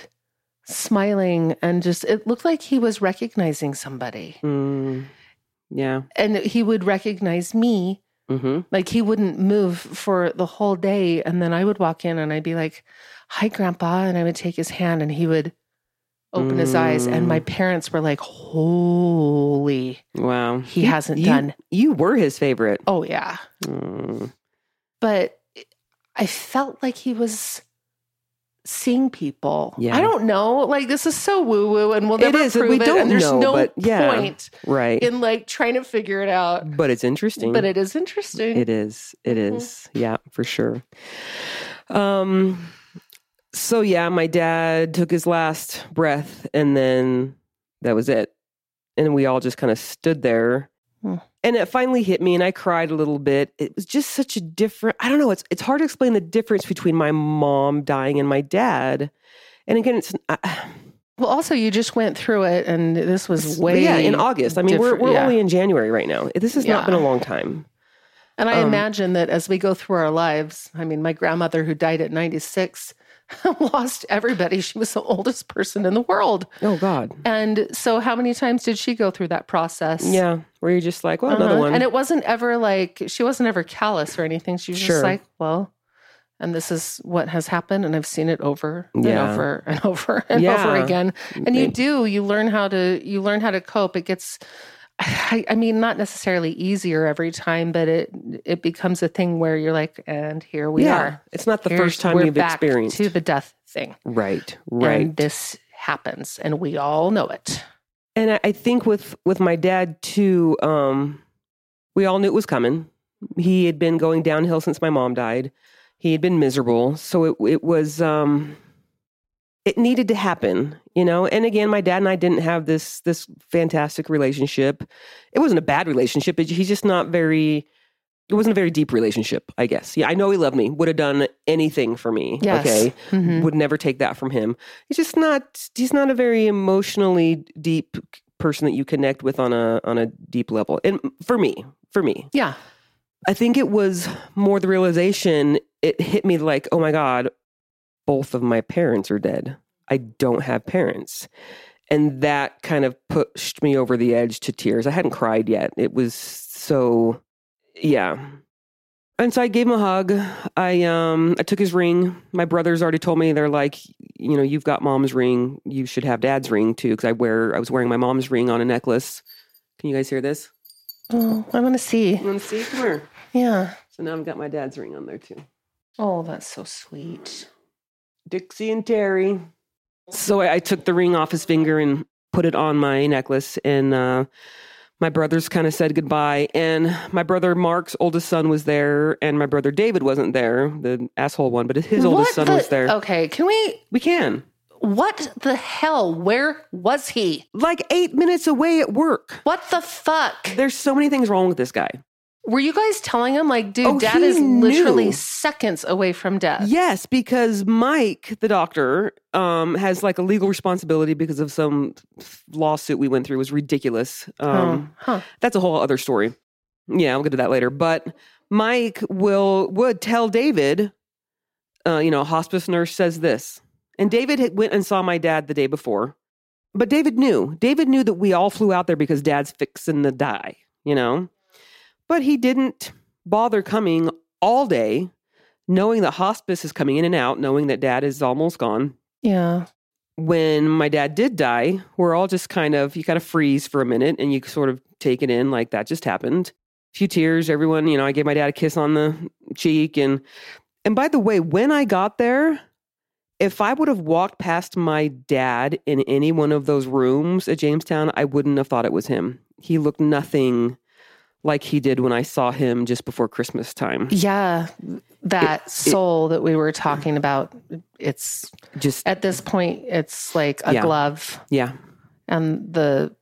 smiling and just, it looked like he was recognizing somebody. Mm, yeah. And he would recognize me. Hmm Like he wouldn't move for the whole day. And then I would walk in and I'd be like, Hi, Grandpa. And I would take his hand and he would open his eyes. And my parents were like, Holy, Wow. he You- hasn't you- done. You were his favorite. Oh, yeah. Mm, But I felt like he was seeing people. Yeah. I don't know. Like this is so woo woo and we'll never is, and prove we it. don't and there's know, no but yeah. point right. in like trying to figure it out. but it's interesting. But it is interesting. It is. It Mhm. is. Yeah, for sure. Um so yeah, my dad took his last breath and then that was it. And we all just kind of stood there. Hmm. And it finally hit me and I cried a little bit. It was just such a different I don't know, it's it's hard to explain the difference between my mom dying and my dad. And again, it's I, [SIGHS] Well, also you just went through it, and this was way yeah, in August. I mean, we're we're yeah. only in January right now. This has not been a long time. And I um, imagine that as we go through our lives, I mean, my grandmother who died at ninety six [LAUGHS] lost everybody. She was the oldest person in the world, Oh God. and so how many times did she go through that process? Yeah, where you're just like, well, another Uh-huh. one. And it wasn't ever like she wasn't ever callous or anything. She was Sure. just like, well, and this is what has happened, and I've seen it over Yeah. and [LAUGHS] over and over and Yeah. over again. And you do, you learn how to you learn how to cope. It gets I, I mean, not necessarily easier every time, but it it becomes a thing where you're like, and here we yeah, are. it's not the Here's- first time you've experienced. to the death thing, right, right. And this happens, and we all know it. And I, I think with with my dad too, um, we all knew it was coming. He had been going downhill since my mom died. He had been miserable, so it it was um, it needed to happen, you know. And again, my dad and I didn't have this this fantastic relationship. It wasn't a bad relationship. He's just not very. It wasn't a very deep relationship, I guess. Yeah, I know he loved me. Would have done anything for me. Yes. Okay, Mhm. would never take that from him. He's just not he's not a very emotionally deep person that you connect with on a on a deep level. And for me, for me, Yeah. I think it was more the realization it hit me like, "Oh my god, both of my parents are dead. I don't have parents." And that kind of pushed me over the edge to tears. I hadn't cried yet. It was so yeah. And so I gave him a hug. I um I took his ring. My brothers already told me they're like, you know, you've got mom's ring. You should have dad's ring too because I wear I was wearing my mom's ring on a necklace. Can you guys hear this? Oh, I want to see. You want to see? Come here. Yeah. So now I've got my dad's ring on there too. Oh, that's so sweet. Dixie and Terry. So I, I took the ring off his finger and put it on my necklace, and uh, my brothers kind of said goodbye. And my brother Mark's oldest son was there, and my brother David wasn't there, the asshole one, but his oldest son the- was there. Okay, can we? We can. What the hell? Where was he? Like eight minutes away at work. What the fuck? There's so many things wrong with this guy. Were you guys telling him, like, dude, Oh, dad is literally knew. seconds away from death? Yes, because Mike, the doctor, um, has like a legal responsibility because of some lawsuit we went through. It was ridiculous. Um, oh, huh. that's a whole other story. Yeah, I'll get to that later. But Mike will would tell David, uh, you know, hospice nurse says this, and David went and saw my dad the day before. But David knew. David knew that we all flew out there because Dad's fixing to die. You know, but he didn't bother coming all day, knowing that hospice is coming in and out, knowing that Dad is almost gone Yeah. when my dad did die, we're all just kind of, you kind of freeze for a minute and you sort of take it in like that just happened. A few tears, everyone, you know, I gave my dad a kiss on the cheek. And, and by the way, when I got there, if I would have walked past my dad in any one of those rooms at Jamestown, I wouldn't have thought it was him. He looked nothing like he did when I saw him just before Christmas time. Yeah. That soul that we were talking about, it's Just, at this point, it's like a Yeah. glove yeah. and the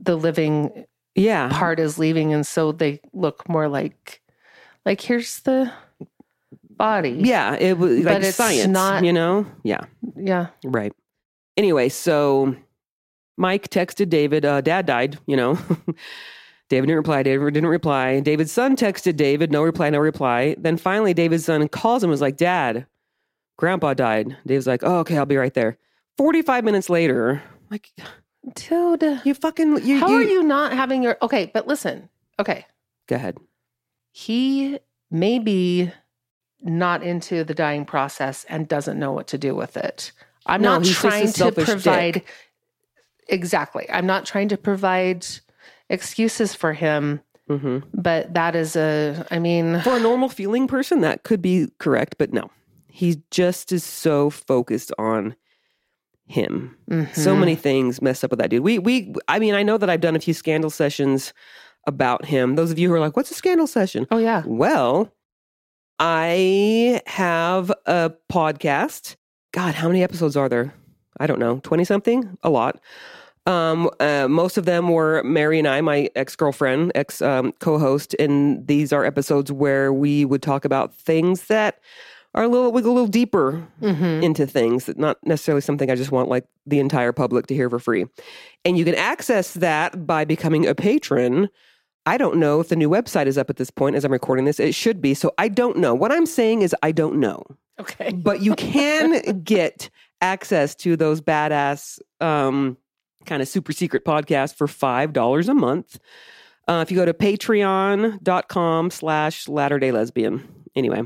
the living Yeah. part is leaving and so they look more like like here's the body. Yeah. It was But like it's science, not- you know? Yeah. Yeah. Right. Anyway, so Mike texted David, uh, dad died, you know. [LAUGHS] David didn't reply. David didn't reply. David's son texted David, no reply, no reply. Then finally, David's son calls him and was like, Dad, grandpa died. David's like, Oh, okay, I'll be right there. 45 minutes later, like, Dude. you fucking, you, How are you not having your okay, but listen. Okay. Go ahead. He may be not into the dying process and doesn't know what to do with it. I'm No, not he's just a trying to provide dick. exactly. I'm not trying to provide excuses for him, hmm but that is a I mean For a normal feeling person, that could be correct, but no. He just is so focused on him. So mhm. many things messed up with that dude. We we I mean, I know that I've done a few scandal sessions about him. Those of you who are like, "What's a scandal session?" Oh yeah. Well, I have a podcast. God, how many episodes are there? I don't know, 20 something? A lot. Um, uh, most of them were Mary and I, my ex girlfriend, ex um, co host. And these are episodes where we would talk about things that are a little, we go a little deeper Mhm. into things that not necessarily something I just want like the entire public to hear for free. And you can access that by becoming a patron. I don't know if the new website is up at this point as I'm recording this. It should be. So I don't know. What I'm saying is I don't know. Okay. But you can [LAUGHS] get access to those badass um kind of super secret podcast for five dollars a month. Uh, if you go to patreon.com slash latter day lesbian. Anyway,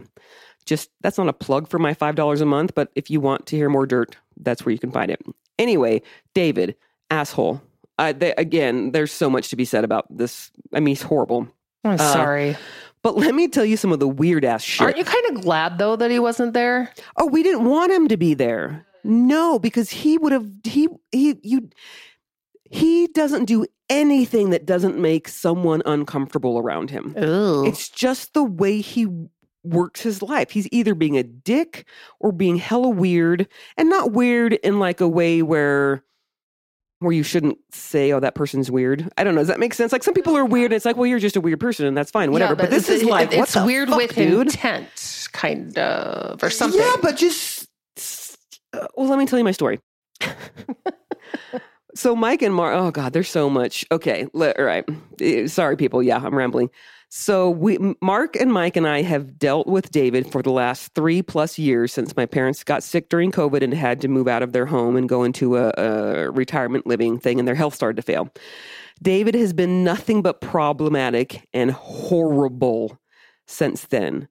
just that's not a plug for my five dollars a month, but if you want to hear more dirt, that's where you can find it. Anyway, David, asshole. They, again, there's so much to be said about this. I mean, he's horrible. I'm Uh, sorry. But let me tell you some of the weird ass shit. Aren't you kind of glad though that he wasn't there? Oh, we didn't want him to be there. No, because he would have he he you he doesn't do anything that doesn't make someone uncomfortable around him. Ooh. It's just the way he works his life. He's either being a dick or being hella weird and not weird in like a way where where you shouldn't say, oh, that person's weird. I don't know. Does that make sense? Like some people are weird. And it's like, well, you're just a weird person and that's fine, whatever. Yeah, but, this is like, it- what it's the weird fuck, with dude? intent, kind of, or something. Yeah, but just uh, well, let me tell you my story. [LAUGHS] so Mike and Mark, oh god, there's so much. Okay, all right. Eh, Sorry, people. Yeah, I'm rambling. So we, Mark and Mike and I have dealt with David for the last three plus years since my parents got sick during COVID and had to move out of their home and go into a, a retirement living thing, and their health started to fail. David has been nothing but problematic and horrible since then.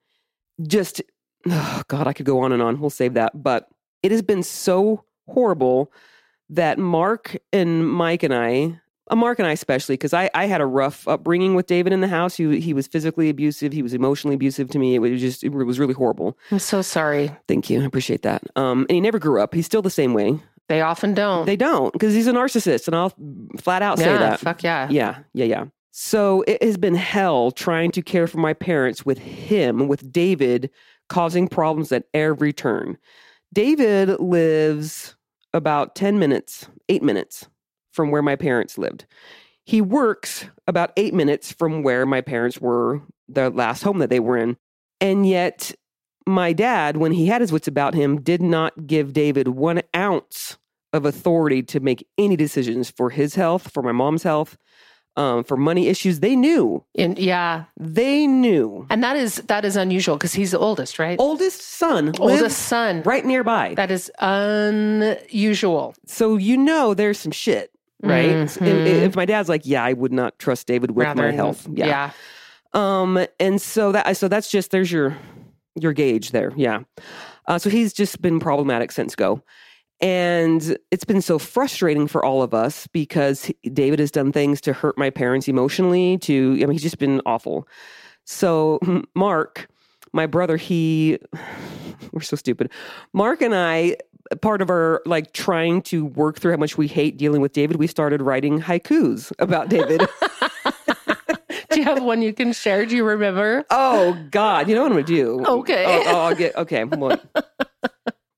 Just, oh God, I could go on and on. We'll save that. But it has been so horrible that Mark and Mike and I, uh, Mark and I especially, because I, I had a rough upbringing with David in the house. He, he was physically abusive. He was emotionally abusive to me. It was just, it was really horrible. I'm so sorry. Thank you. I appreciate that. Um, and he never grew up. He's still the same way. They often don't. They don't, because he's a narcissist, and I'll flat out say that. fuck yeah. Yeah, yeah, yeah. So it has been hell trying to care for my parents with him, with David causing problems at every turn. David lives about 10 minutes, eight minutes from where my parents lived. He works about eight minutes from where my parents were, the last home that they were in. And yet, my dad, when he had his wits about him, did not give David one ounce of authority to make any decisions for his health, for my mom's health, um, for money issues. They knew. And yeah. They knew. And that is that is unusual because he's the oldest, right? Oldest son oldest son. right nearby. That is unusual. so you know there's some shit, right? If, Mhm. if my dad's like, yeah, I would not trust David with Rather my health. Yeah. yeah. Um, and so that so that's just there's your your gauge there. Yeah. Uh, so he's just been problematic since go. And it's been so frustrating for all of us because David has done things to hurt my parents emotionally, to, I mean, he's just been awful. So, [LAUGHS] Mark, my brother, he, [SIGHS] we're so stupid. Mark and I, part of our like trying to work through how much we hate dealing with David, we started writing haikus about David. [LAUGHS] [LAUGHS] Do you have one you can share? Do you remember? Oh God! You know what I'm gonna do? Okay. Oh, oh, I'll get okay. well,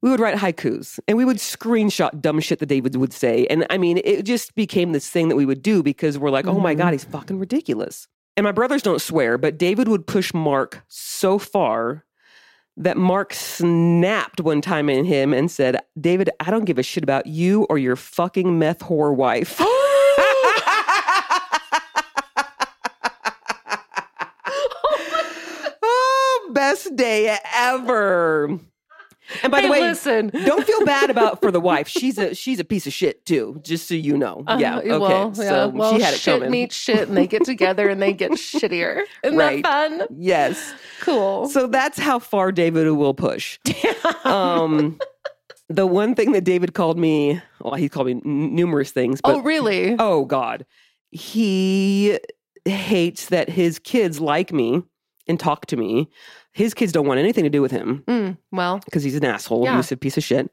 we would write haikus and we would screenshot dumb shit that David would say, and I mean, it just became this thing that we would do because we're like, oh my Mhm. God, he's fucking ridiculous. And my brothers don't swear, but David would push Mark so far that Mark snapped one time at him and said, David, I don't give a shit about you or your fucking meth whore wife. [GASPS] [LAUGHS] [LAUGHS] oh, best day ever. And by hey, the way, listen. don't feel bad about for the [LAUGHS] wife. She's a she's a piece of shit too. Just so you know. Uh, yeah. Okay. Well, yeah. so well, she had it shit coming. meets shit, and they get together and they get [LAUGHS] shittier. Isn't Right. that fun? Yes. Cool. So that's how far David will push. [LAUGHS] Um, the one thing that David called me, well, he called me n- numerous things, but oh, really? oh God, he hates that his kids like me and talk to me. His kids don't want anything to do with him Mm, well, because he's an asshole, Yeah. abusive piece of shit.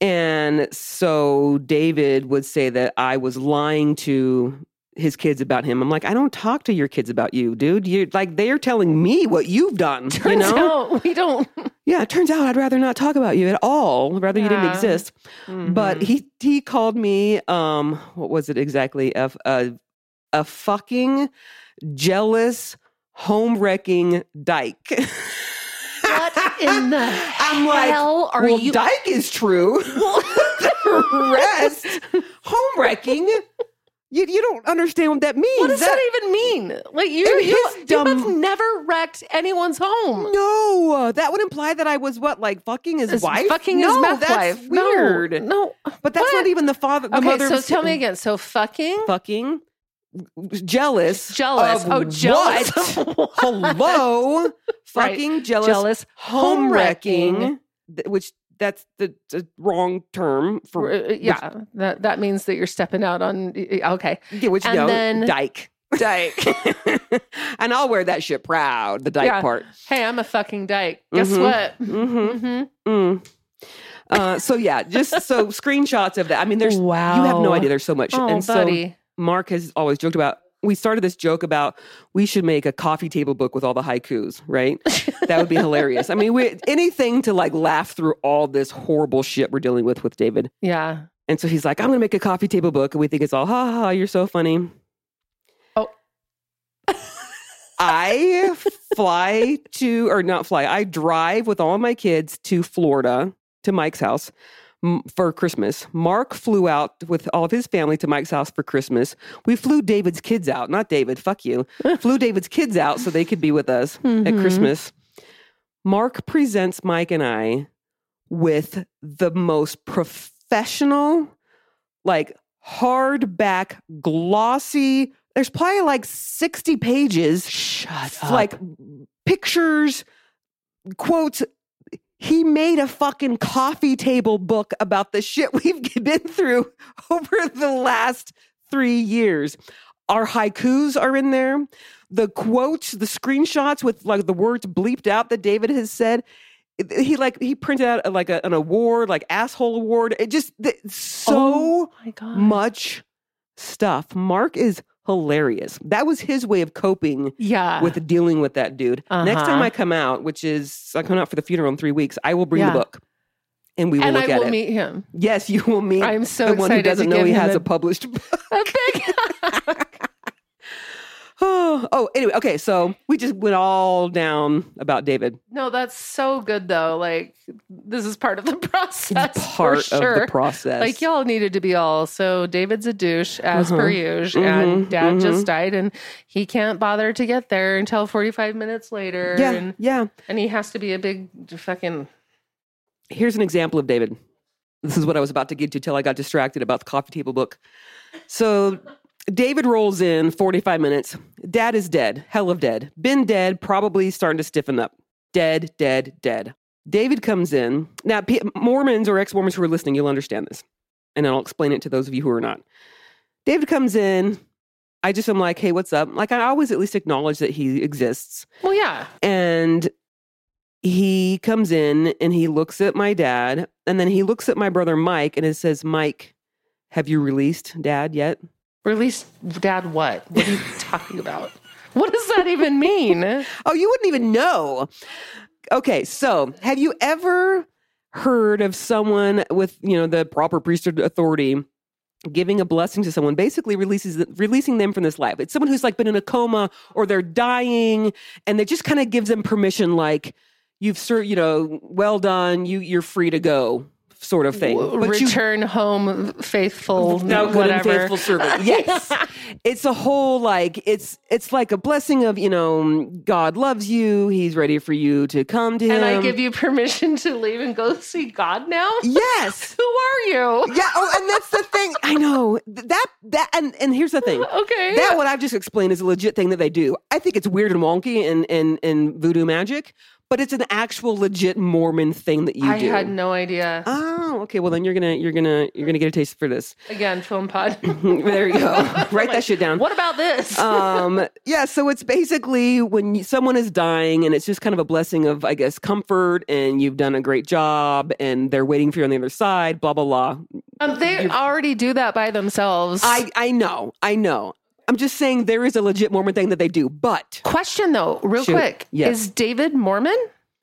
And so David would say that I was lying to his kids about him. I'm like, I don't talk to your kids about you, dude. You're like they're telling me what you've done. turns you know? [LAUGHS] out we don't. Yeah, it turns out I'd rather not talk about you at all. Rather you didn't exist. But Mhm. he he called me um what was it exactly? A a, a fucking jealous home wrecking dyke. what in the [LAUGHS] I'm like, hell are well, you? dyke is true. [LAUGHS] the rest, home wrecking. You, you don't understand what that means. what does that, even mean? Like you, you, his you have never wrecked anyone's home. No, that would imply that I was what, like fucking his wife? fucking no, his meth that's wife. Weird. No, But that's What? not even the father. The okay, so tell me again. So fucking Fucking jealous. jealous. oh, jealous. [LAUGHS] what? Hello, fucking jealous. jealous home wrecking, which that's the, the wrong term for Uh, yeah, that that means that you're stepping out on. Okay, yeah, which And no then- dyke. dyke. [LAUGHS] and I'll wear that shit proud. The dyke Yeah. part. hey, I'm a fucking dyke. Guess Mhm. what? Mm-hmm. Mm-hmm. Mm. Uh, so yeah, just so [LAUGHS] screenshots of that. I mean, there's wow. you have no idea. There's so much. Oh, and so buddy. Mark has always joked about. We started this joke about we should make a coffee table book with all the haikus, right? [LAUGHS] That would be hilarious. I mean, we, anything to like laugh through all this horrible shit we're dealing with with David. yeah. And so he's like, I'm going to make a coffee table book. And we think it's all, ha ha, ha you're so funny. Oh. I fly to, or not fly, I drive with all my kids to Florida to Mike's house for Christmas. Mark flew out with all of his family to Mike's house for Christmas. We flew David's kids out, not David, fuck you. [LAUGHS] flew David's kids out so they could be with us at Mhm. Christmas. Mark presents Mike and I with the most professional, like hardback, glossy. There's probably like 60 pages, Shut up. like pictures, quotes. He made a fucking coffee table book about the shit [LAUGHS] we've been through over the last three years. Our haikus are in there. The quotes, the screenshots with like the words bleeped out that David has said. He like he printed out like a, an award, like asshole award. It just so oh my god. much stuff. Mark is hilarious. That was his way of coping yeah. with dealing with that dude. Next time Uh-huh. I come out, which is I come out for the funeral in three weeks, I will bring Yeah. the book. And we will and look I at will it. meet him. Yes, you will meet I'm so the one who doesn't know he has a- a published book. A big oh, [SIGHS] oh, anyway, okay, so we just went all down about David. No, that's so good though. Like this is part of the [LAUGHS] process. It's part sure. of the process. Like y'all needed to be all so David's a douche as per Uh-huh. usual, Mhm, and Dad mhm. just died, and he can't bother to get there until forty five minutes later, yeah, and yeah. and he has to be a big fucking Here's an example of David. This is what I was about to get to till I got distracted about the coffee table book. So David rolls in 45 minutes. Dad is dead, hell of dead. Been dead, probably starting to stiffen up. Dead, dead, dead. David comes in. Now, P- Mormons or ex Mormons who are listening, you'll understand this. And I'll explain it to those of you who are not. David comes in. I just am like, hey, what's up? Like, I always at least acknowledge that he exists. well, yeah, And he comes in and he looks at my dad and then he looks at my brother Mike and it says, Mike, have you released dad yet? Release Dad. What? What are you [LAUGHS] talking about? What does that even mean? Oh, you wouldn't even know. Okay, so have you ever heard of someone with, you know, the proper priesthood authority giving a blessing to someone basically releases releasing them from this life. It's someone who's like been in a coma or they're dying and they just kind of gives them permission like you've ser- you know, well done, you you're free to go sort of thing. W- But you Return home, faithful, now good and whatever. faithful servant. [LAUGHS] Yes. it's a whole like it's it's like a blessing of, you know, God loves you, he's ready for you to come to him. and I give you permission to leave and go see God now. Yes. [LAUGHS] Who are you? Yeah, oh, and that's the thing. I know. That that and and here's the thing. [LAUGHS] Okay. That what I've just explained is a legit thing that they do. I think it's weird and wonky and and and voodoo magic, but it's an actual legit Mormon thing that you do. I do. had no idea. Oh, okay. Well, then you're gonna you're gonna you're gonna get a taste for this. Again, film pod. [LAUGHS] [LAUGHS] there you go. Write that shit down. What about this? [LAUGHS] um yeah so it's basically when you, someone is dying and it's just kind of a blessing of i guess comfort and you've done a great job and they're waiting for you on the other side blah blah blah um, they already do that by themselves. i i know i know i'm just saying there is a legit mormon thing that they do but Question though, real Shoot. quick. Yes. Is David Mormon?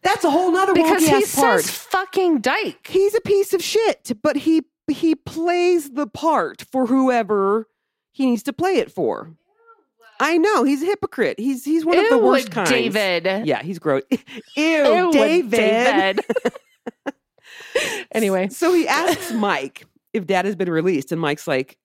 that's a whole nother Because he part says fucking dyke. he's a piece of shit but he he plays the part for whoever he needs to play it for i know he's a hypocrite he's he's one of the Ew, worst kinds David. yeah he's gross [LAUGHS] ew, Ew, david David. [LAUGHS] [LAUGHS] anyway, So he asks Mike if dad has been released, and Mike's like,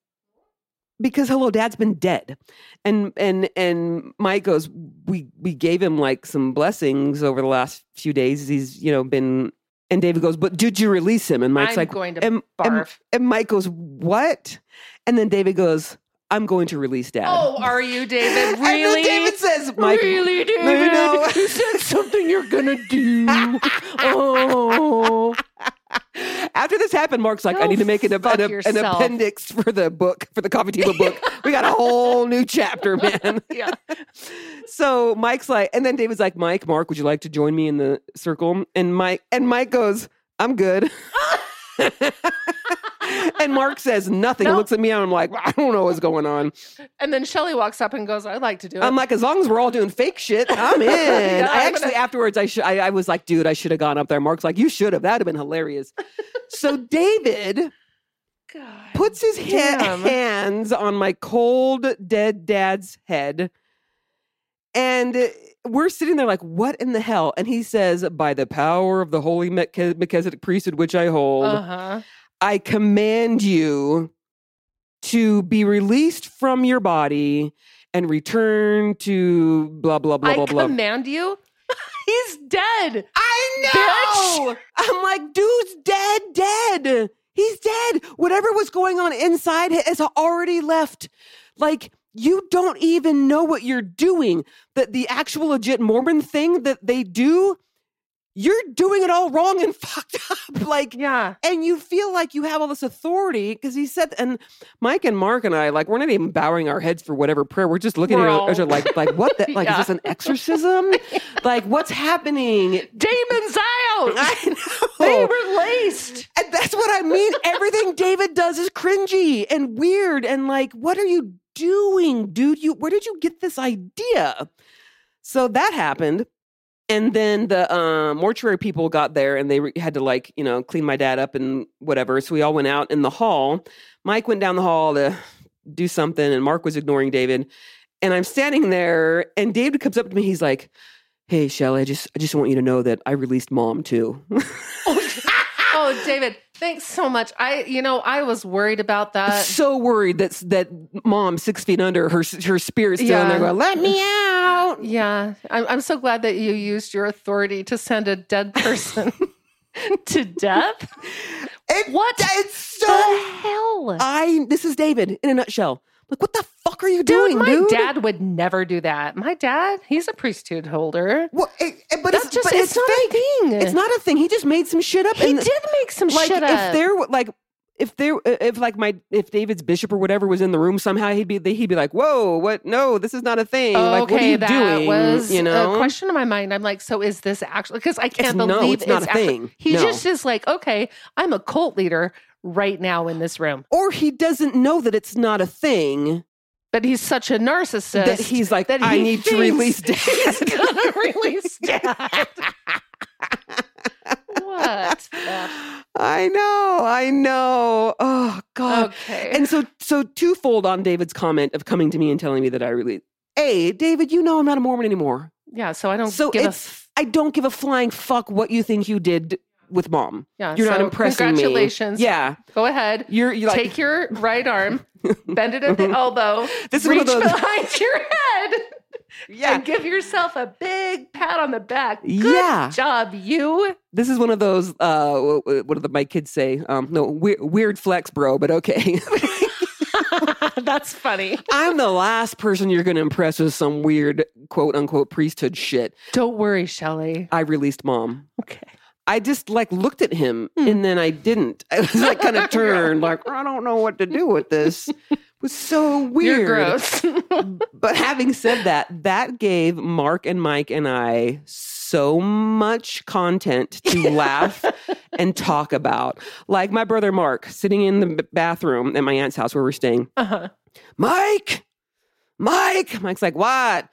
because hello, dad's been dead. And and and Mike goes, We we gave him like some blessings over the last few days. He's, you know, been and David goes, But did you release him? And Mike's I'm like, going to and, and, barf. and Mike goes, What? And then David goes, I'm going to release dad. Oh, are you, David? [LAUGHS] And Really? David says, Mike, really, David? No, no, no. You said [LAUGHS] something you're gonna do. [LAUGHS] oh, After this happened, Mark's like, I need to make an, an, an appendix for the book, for the coffee table book. [LAUGHS] We got a whole new chapter, [LAUGHS] man. yeah. So Mike's like, and then David's like, Mike, Mark, would you like to join me in the circle? And Mike, and Mike goes, I'm good. [LAUGHS] and Mark says nothing. No. Looks at me and I'm like, I don't know what's going on. And then Shelly walks up and goes, "I'd like to do it." I'm like, as long as we're all doing fake shit, I'm [LAUGHS] in. Yeah, I I'm actually gonna- afterwards, I should, I, I was like, dude, I should have gone up there. Mark's like, you should have. That'd have been hilarious. so David [LAUGHS] God. puts his ha- hands on my cold dead dad's head and we're sitting there like what in the hell and he says by the power of the holy Melch- melchizedek priesthood which i hold Uh huh. I command you to be released from your body and return to blah blah blah I blah blah command you. [LAUGHS] He's dead. I know. I'm like, dude's dead, dead. He's dead. Whatever was going on inside has already left. Like, you don't even know what you're doing. That the actual legit Mormon thing that they do, you're doing it all wrong and [LAUGHS] fucked up. Like, Yeah. and you feel like you have all this authority because he said, and Mike and Mark and I, like, we're not even bowing our heads for whatever prayer. We're just looking We're at each other like, like, what? The, [LAUGHS] like, Yeah. is this an exorcism? [LAUGHS] like, what's happening? Damon's out. I They know. were laced. And that's what I mean. Everything David does is cringy and weird. And like, what are you doing, dude? You where did you get this idea? So that happened. And then the um, mortuary people got there and they re- had to like, you know, clean my dad up and whatever. So we all went out in the hall. Mike went down the hall to do something and Mark was ignoring David. And I'm standing there and David comes up to me. He's like, Hey, Shelly, I just I just want you to know that I released mom too. Oh, [LAUGHS] David, thanks so much. I, you know, I was worried about that. so worried that that mom six feet under her her spirit's still in there Yeah. going, let me [LAUGHS] out. Yeah, I'm, I'm so glad that you used your authority to send a dead person [LAUGHS] to death. It- What It's The so. hell? I this is David in a nutshell. Like, what the fuck are you doing, Dude, doing, my dude? dad would never do that. My dad, he's a priesthood holder. Well, it- it- but That's it's just but it's, it's, not fake. a thing. It's not a thing. He just made some shit up. He and did make some like shit up. if there like. If there, if like my, if David's bishop or whatever was in the room somehow, he'd be, he'd be like, "Whoa, what? No, this is not a thing. like, what are okay, you that doing? was you know, a question in my mind. I'm like, so is this actually? Because I can't no, believe it's not a actually- thing. He No. just is like, okay, I'm a cult leader right now in this room, or he doesn't know that it's not a thing. but he's such a narcissist That he's like, that I he need to release [LAUGHS] Dad. He's gonna release [LAUGHS] dad. what? the- I know, I know. Oh God. Okay. And so, so twofold on David's comment of coming to me and telling me that I really. A, David, you know I'm not a Mormon anymore. yeah, so I don't So give a it's I don't give a flying fuck what you think you did with mom. yeah. You're not so impressing me. Congratulations. Yeah, Go ahead. you're you're like Take your right arm, [LAUGHS] bend it at the elbow, This is one reach of those- behind your head, [LAUGHS] yeah. and give yourself a big pat on the back. Good Yeah. job, you. This is one of those. Uh, what do the, my kids say? Um, no, weird, weird flex, bro. But okay. [LAUGHS] That's funny. I'm the last person you're going to impress with some weird quote unquote priesthood shit. Don't worry, Shelley. I released mom. Okay. I just like looked at him Hmm. and then I didn't. [LAUGHS] I was like kind [LAUGHS] of turned, like I don't know what to do with this. It was so [LAUGHS] weird. You're gross. But having said that, that gave Mark and Mike and I so much content to laugh and talk about. Like my brother Mark sitting in the bathroom at my aunt's house where we're staying. uh-huh. Mike, Mike. Mike's like, what?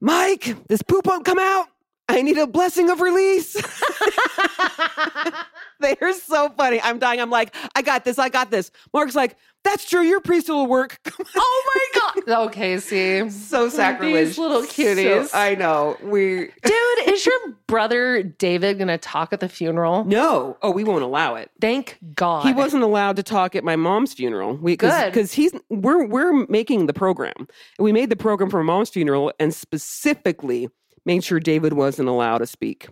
Mike, this poop won't come out. I need a blessing of release. [LAUGHS] [LAUGHS] They're so funny. I'm dying. I'm like, I got this. I got this. Mark's like, that's true. Your priest will work. [LAUGHS] oh my god. Okay, see. so sacrilege. These little cuties. So- I know. We Dude, is your brother David going to talk at the funeral? no. Oh, we won't allow it. Thank God. He wasn't allowed to talk at my mom's funeral. We Good. because he's we're we're making the program. We made the program for my mom's funeral and specifically made sure David wasn't allowed to speak.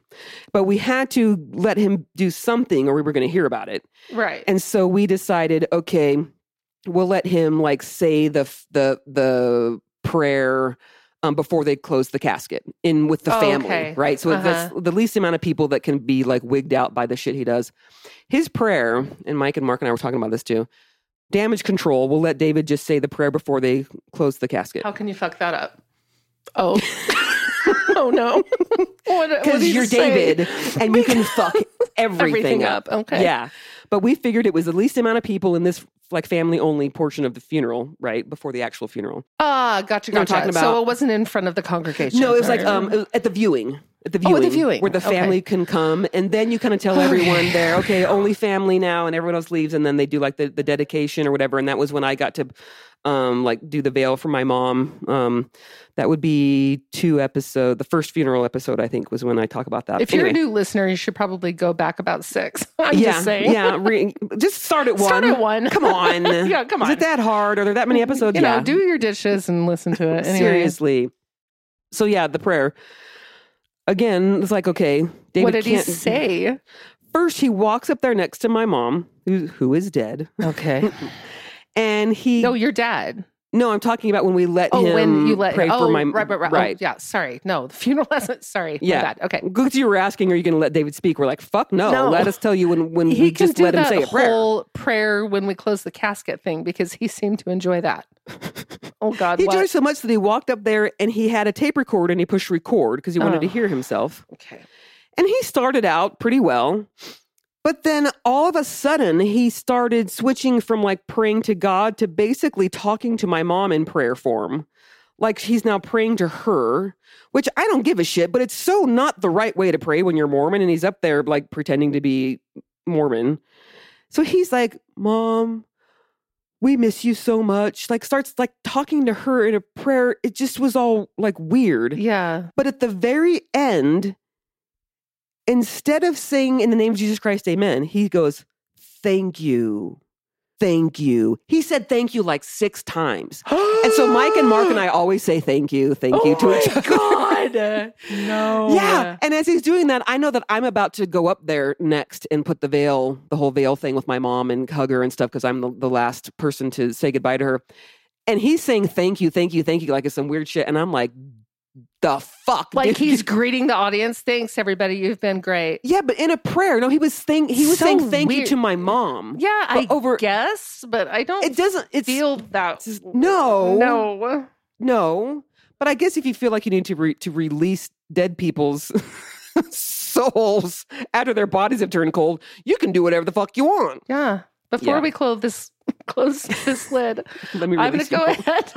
But we had to let him do something or we were going to hear about it. Right. And so we decided, okay, we'll let him like say the the the prayer um, before they close the casket in with the Oh, family, okay. right? So that's the least amount of people that can be like wigged out by the shit he does. His prayer, and Mike and Mark and I were talking about this too. Damage control. We'll let David just say the prayer before they close the casket. How can you fuck that up? Oh. [LAUGHS] [LAUGHS] oh no. [LAUGHS] Because you you're say? David and you can [LAUGHS] fuck everything, Everything up. up. Okay. Yeah. But we figured it was the least amount of people in this like family only portion of the funeral, right? Before the actual funeral. Ah, gotcha, what gotcha. I'm talking so it wasn't in front of the congregation. No, it was like um was at the viewing. At the Oh, viewing, at the viewing. where the Okay. family can come, and then you kind of tell everyone there, okay, only family now, and everyone else leaves, and then they do like the, the dedication or whatever. And that was when I got to, um, like do the veil for my mom. Um, that would be two episode. The first funeral episode, I think, was when I talk about that. if you're a new listener, you should probably go back about six. [LAUGHS] I'm yeah, just saying. yeah, re- just start at [LAUGHS] one. Start at one. Come on, [LAUGHS] Yeah, come on. Is it that hard? Are there that many episodes? You yeah, know, do your dishes and listen to it. Anyway. Seriously. So yeah, the prayer. Again, it's like okay, David what did he say? First, he walks up there next to my mom, who who is dead, Okay. And he no, your dad. No, I'm talking about when we let Oh, him when you let pray oh, for my right, right, right. Oh, right. Oh, yeah, sorry. No, the funeral [LAUGHS] hasn't. Sorry. Yeah. Okay. Because you were asking, are you going to let David speak? We're like, fuck no. No. Let us tell you when when He we just let him say a prayer. whole prayer when we close the casket thing because he seemed to enjoy that. [LAUGHS] oh God, He what? enjoyed so much that he walked up there and he had a tape recorder and he pushed record because he wanted to Oh. hear himself. okay. And he started out pretty well. But then all of a sudden, he started switching from like praying to God to basically talking to my mom in prayer form. Like he's now praying to her, which I don't give a shit, but it's so not the right way to pray when you're Mormon and he's up there like pretending to be Mormon. So he's like, Mom, we miss you so much. Like starts like talking to her in a prayer. It just was all like weird. Yeah. But at the very end, instead of saying in the name of Jesus Christ, amen, he goes, Thank you. Thank you. He said thank you like six times. [GASPS] And so Mike and Mark and I always say thank you, thank you Oh to each other. God. [LAUGHS] no. Yeah. And as he's doing that, I know that I'm about to go up there next and put the veil, the whole veil thing with my mom and hug her and stuff because I'm the, the last person to say goodbye to her. And he's saying thank you, thank you, thank you, like it's some weird shit. And I'm like, the fuck? Like dude? he's greeting the audience. Thanks, everybody. You've been great. Yeah, but in a prayer. No, he was saying he was So saying thank you to my mom. Yeah, I over- guess, but I don't It doesn't it's feel that. no. No. No. But I guess if you feel like you need to re- to release dead people's [LAUGHS] souls after their bodies have turned cold, you can do whatever the fuck you want. Yeah. Before Yeah. we close this [LAUGHS] close this lid, [LAUGHS] Let me I'm going to go ahead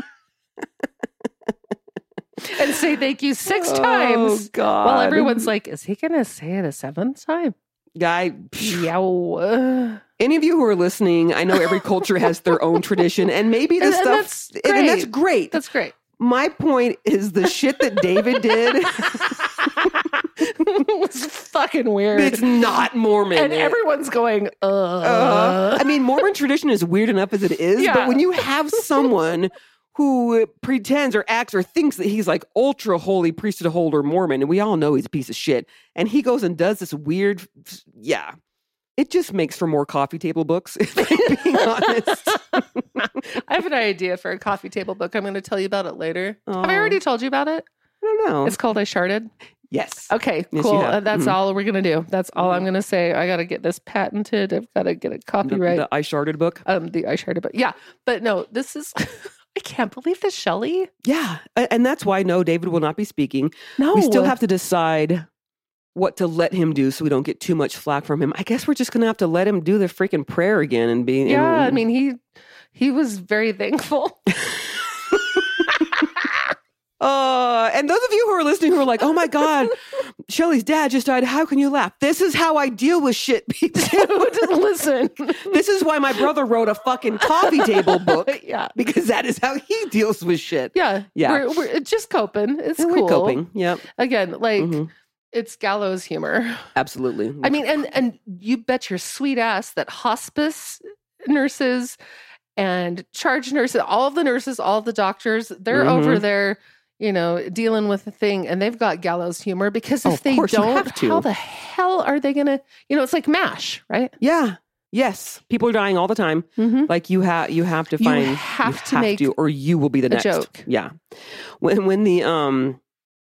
and say thank you six Oh, times. God. While everyone's like, is he going to say it a seventh time? guy. Yow. Any of you who are listening, I know every culture has their own [LAUGHS] tradition, and maybe this And- and stuff, that's and that's great. That's great. My point is the shit that David did. [LAUGHS] [LAUGHS] was fucking weird. it's not Mormon. and It- everyone's going, uh. Uh, I mean, Mormon tradition is weird enough as it is, Yeah. but when you have someone who pretends or acts or thinks that he's like ultra holy priesthood holder Mormon, and we all know he's a piece of shit, and he goes and does this weird, yeah, it just makes for more coffee table books. [LAUGHS] If I'm being [LAUGHS] honest, I have an idea for a coffee table book. I'm going to tell you about it later. Have I Oh. already told you about it? I don't know. It's called I Sharted. yes, Okay, Yes, cool. Uh, That's Mhm. all we're going to do. That's all I'm Mhm. going to say. I got to get this patented. I've got to get the, copyright. the I sharted book. um, the I Sharted book. Yeah, but no, this is. [LAUGHS] I can't believe this, Shelley. Yeah, and that's why no, David will not be speaking. No, We still have to decide what to let him do so we don't get too much flack from him. I guess we're just gonna have to let him do the freaking prayer again and be. and- Yeah, I mean he he was very thankful. [LAUGHS] Uh, and those of you who are listening who are like, oh my God, [LAUGHS] Shelly's dad just died. How can you laugh? This is how I deal with shit, [LAUGHS] people. Dude, [LAUGHS] listen. this is why my brother wrote a fucking coffee table book yeah. because that is how he deals with shit. Yeah. Yeah. We're, we're just coping. It's And cool. We're coping. Yeah. Again, like Mhm. it's gallows humor. Absolutely. I mean, and and you bet your sweet ass that hospice nurses and charge nurses, all of the nurses, all of the doctors, they're Mhm. over there, you know, dealing with the thing, and they've got gallows humor because Oh, if of they don't, have to. how the hell are they gonna? You know, it's like M*A*S*H, right? yeah. Yes. People are dying all the time. Mm-hmm. Like you have you have to You find have to make or you will be the next. joke. Yeah. When when the um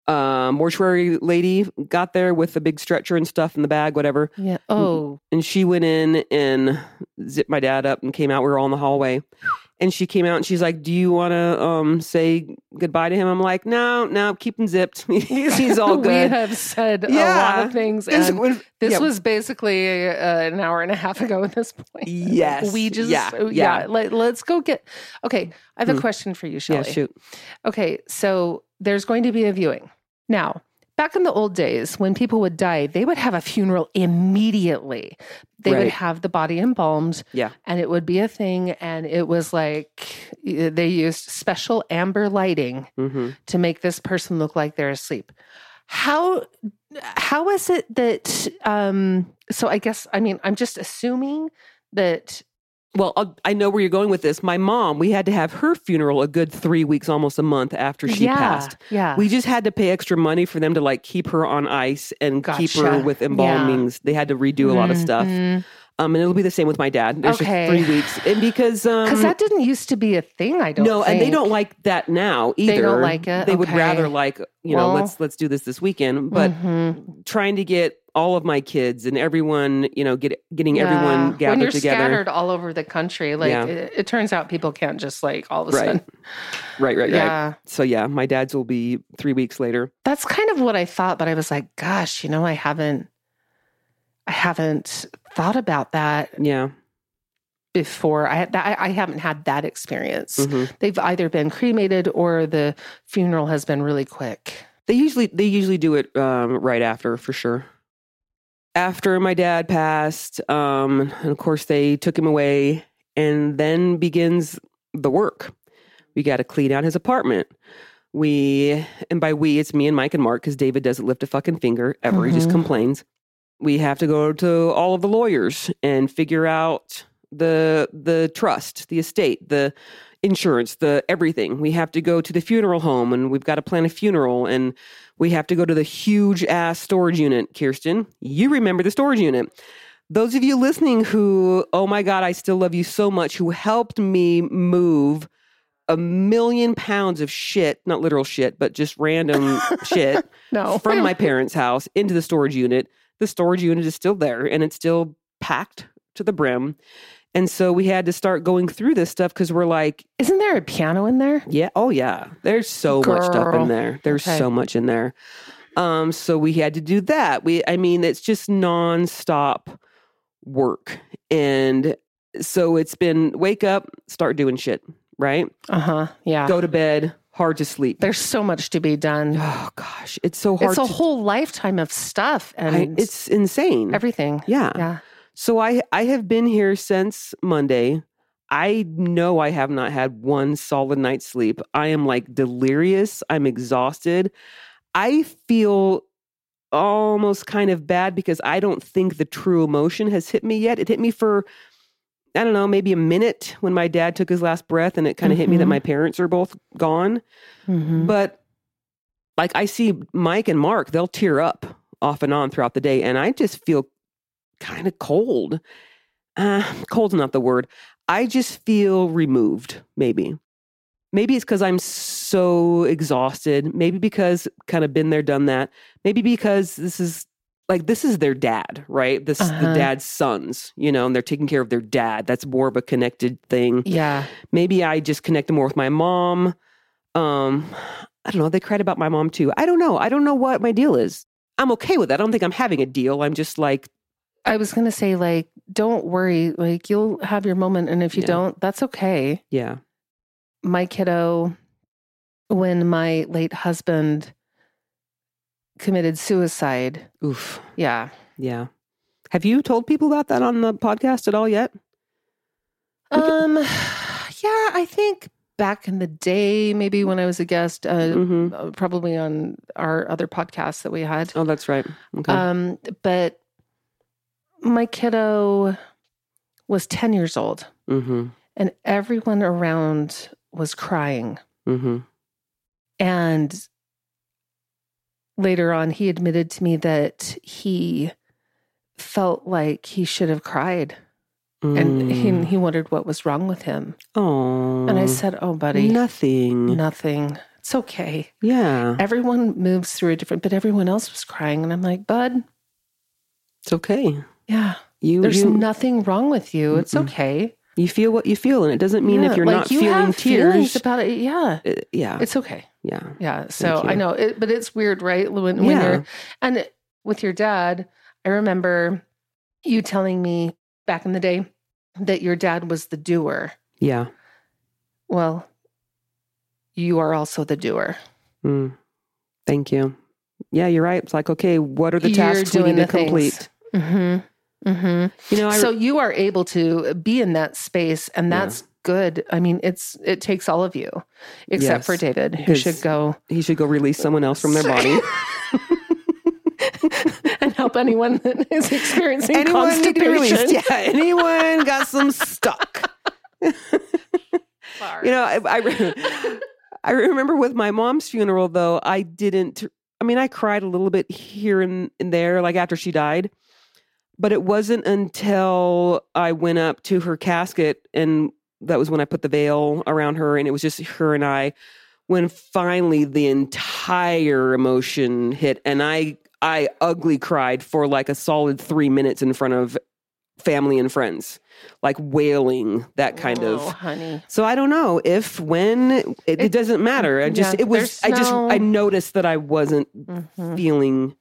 uh mortuary lady got there with the big stretcher and stuff in the bag, whatever, Yeah. Oh, and she went in and zipped my dad up and came out. We were all in the hallway. And she came out and she's like, Do you wanna um say goodbye to him? I'm like, No, no, keep him zipped. [LAUGHS] He's all [LAUGHS] good." we have said a lot of things, and was- this yeah. was basically uh, an hour and a half ago at this point. Yes. We just, Yeah, yeah, yeah. Let, us go get. Okay, I have Hmm. a question for you, Yeah, Shelley. shoot. Okay, so there's going to be a viewing. Now, back in the old days, when people would die, they would have a funeral immediately. They would have the body embalmed, Yeah. and it would be a thing. And it was like they used special amber lighting hmm to make this person look like they're asleep. How how is it that? Um, so I guess I mean I'm just assuming that Well, I'll, know where you're going with this. My mom, we had to have her funeral a good three weeks, almost a month after she yeah, passed. Yeah, We just had to pay extra money for them to like keep her on ice and keep her with embalmings. They had to redo a lot of stuff. Mhm. Um, and it'll be the same with my dad. There's just Okay. three weeks, and because um, Because that didn't used to be a thing. I don't. no, and they don't like that now either. They don't like it? They would rather like you know Well- let's let's do this this weekend. But Mhm. trying to get all of my kids and everyone, you know, get getting Yeah. everyone gathered when you're together. scattered all over the country, like Yeah. it, it turns out people can't just like all of a Right. sudden. [LAUGHS] Right, right, right. Yeah, So yeah, my dad's will be three weeks later. that's kind of what I thought, but I was like, gosh, you know, I haven't, I haven't thought about that Yeah. before. I I, haven't had that experience. Mhm. They've either been cremated or the funeral has been really quick. They usually they usually do it um, right after for sure. After my dad passed, um, and of course they took him away, and then begins the work. We got to clean out his apartment. We and by we it's me and Mike and Mark because David doesn't lift a fucking finger ever. He just Mhm. complains. We have to go to all of the lawyers and figure out the the trust, the estate, the insurance, the everything. We have to go to the funeral home and we've got to plan a funeral and we have to go to the huge ass storage unit. Kirsten, you remember the storage unit. Those of you listening who, oh my God, I still love you so much, who helped me move a million pounds of shit, not literal shit, but just random [LAUGHS] shit No, from my parents' house into the storage unit. The storage unit is still there and it's still packed to the brim. And so we had to start going through this stuff because we're like, isn't there a piano in there? yeah, oh yeah, there's so much stuff in there. There's Okay. so much in there. Um, so we had to do that. We, I mean, it's just nonstop work, and so it's been wake up, start doing shit, right? Uh huh. Yeah. Go to bed, hard to sleep. There's so much to be done. Oh gosh, it's so hard. It's a whole lifetime of stuff and I, it's insane. everything. yeah. Yeah. So I I have been here since Monday. I know I have not had one solid night's sleep. I am like delirious. I'm exhausted. I feel almost kind of bad because I don't think the true emotion has hit me yet. It hit me for I don't know, maybe a minute when my dad took his last breath and it kind of hit me that Mhm. my parents are both gone. Mhm. But like I see Mike and Mark, they'll tear up off and on throughout the day, and I just feel kind of cold. Uh, cold's not the word. I just feel removed. Maybe, maybe it's because I'm so exhausted. Maybe because kind of been there, done that. Maybe because this is like this is their dad, right? This the Uh-huh. dad's sons, you know, and they're taking care of their dad. That's more of a connected thing Yeah. maybe I just connected more with my mom. Um, I don't know. They cried about my mom too. I don't know. I don't know what my deal is. I'm okay with that. I don't think I'm having a deal. I'm just like, I was going to say, like, don't worry. Like, you'll have your moment. And if you Yeah. don't, that's okay. yeah, My kiddo, when my late husband committed suicide, oof, yeah. yeah. Have you told people about that on the podcast at all yet? Um, [SIGHS] yeah, I think back in the day, maybe when I was a guest, uh, hmm uh, probably on our other podcasts that we had. Oh, that's right. Okay. Um, but my kiddo was 10 years old mm-hmm. and everyone around was crying. Mm-hmm. And later on, he admitted to me that he felt like he should have cried and he, he wondered what was wrong with him. Oh. And I said, Oh, buddy, nothing. nothing. It's okay. Yeah, Everyone moves through a different, but everyone else was crying. And I'm like, Bud, it's okay. Yeah, You there's you, nothing wrong with you. It's Mm-mm. okay. you feel what you feel, and it doesn't mean Yeah, if you're like, not you feeling tears. about it. Yeah, uh, yeah, it's okay. yeah. Yeah. So. I know, it, but it's weird, right? When, when Yeah. you're, and it- with your dad, I remember you telling me back in the day that your dad was the doer. Yeah. Well, you are also the doer. Mm. Thank you. Yeah, you're right. It's like, okay, what are the You're tasks we need to complete? Mm-hmm. Mm-hmm. You know, I, so you are able to be in that space, and Yeah. that's good. I mean, it's it takes all of you, except for David, who His- should go he should go release someone else from their body. [LAUGHS] and help anyone that is experiencing anyone need to be constipation. Yeah, [LAUGHS] anyone got some stuck? You know, I, I, I remember with my mom's funeral, though, I didn't, I mean, I cried a little bit here and, and there, like after she died. But it wasn't until I went up to her casket and that was when I put the veil around her and it was just her and I when finally the entire emotion hit and I I ugly cried for like a solid 3 minutes in front of family and friends like wailing that kind oh, of honey. so I don't know if when it, it, It- doesn't matter. I just yeah, it was there's I just I noticed that I wasn't Mhm. feeling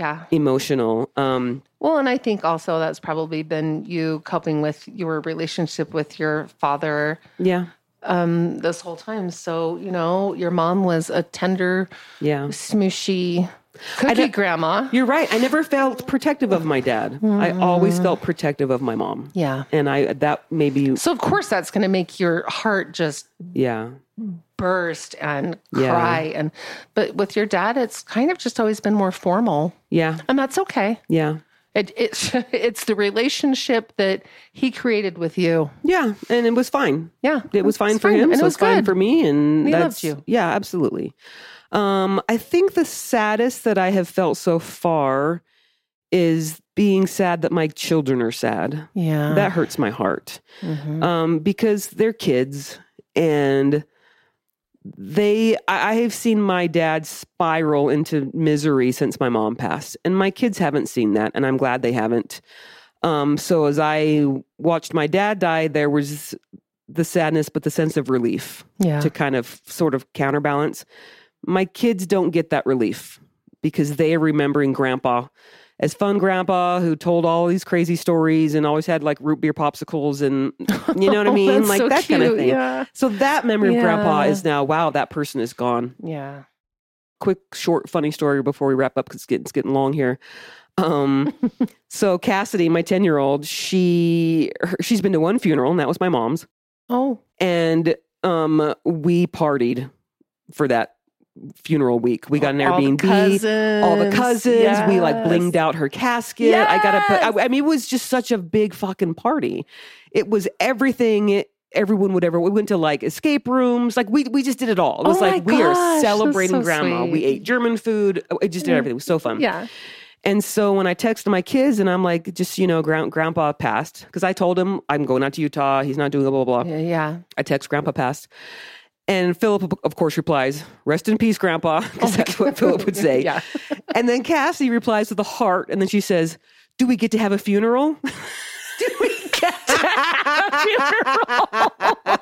Yeah. emotional. Um Well, and I think also that's probably been you coping with your relationship with your father yeah. um, this whole time. So, you know, your mom was a tender, Yeah. smooshy cookie grandma. You're right. I never felt protective of my dad. I always felt protective of my mom. Yeah. And I that maybe So, of course, that's going to make your heart just yeah. Burst and Yeah. cry. And, but with your dad, it's kind of just always been more formal. Yeah. And that's okay. Yeah. It, it's, [LAUGHS] it's the relationship that he created with you. Yeah. And it was fine. Yeah. It was fine for him. And so it was fine good. for me. And He that's loved you. yeah, absolutely. Um, I think the saddest that I have felt so far is being sad that my children are sad. Yeah. That hurts my heart. Mhm. um, because they're kids and they I, have seen my dad spiral into misery since my mom passed and my kids haven't seen that and i'm glad they haven't um, so as i watched my dad die there was the sadness but the sense of relief yeah. to kind of sort of counterbalance my kids don't get that relief because they are remembering grandpa as fun grandpa who told all these crazy stories and always had like root beer popsicles and you know what I [LAUGHS] mean? That's like so that kind of thing. Yeah. So that memory of grandpa is now, wow, that person is gone. Yeah. Quick, short, funny story before we wrap up because it's getting, it's getting long here. Um, [LAUGHS] so Cassidy, my 10 year old, she, her, she's been to one funeral and that was my mom's. Oh, And um, we partied for that funeral week. We got an all the Airbnb. cousins. all the cousins. We like Yes. blinged out her casket. I got to put, I, I mean, it was just such a big fucking party. It was everything it, everyone would ever, we went to like escape rooms. Like we, we just did it all. It was Oh like, we are celebrating so grandma. We ate German food. It just did everything. It was so fun. Yeah. And so when I texted my kids and I'm like, just, you know, grand, grandpa passed because I told him I'm going out to Utah. He's not doing blah, blah, blah. Yeah. yeah. I text Grandpa passed. And Philip, of course, replies, Rest in peace, Grandpa, [LAUGHS] because that's what Philip would say. [LAUGHS] Yeah. And then Cassie replies with a heart. And then she says, Do we get to have a funeral? [LAUGHS] Do we get to have a funeral?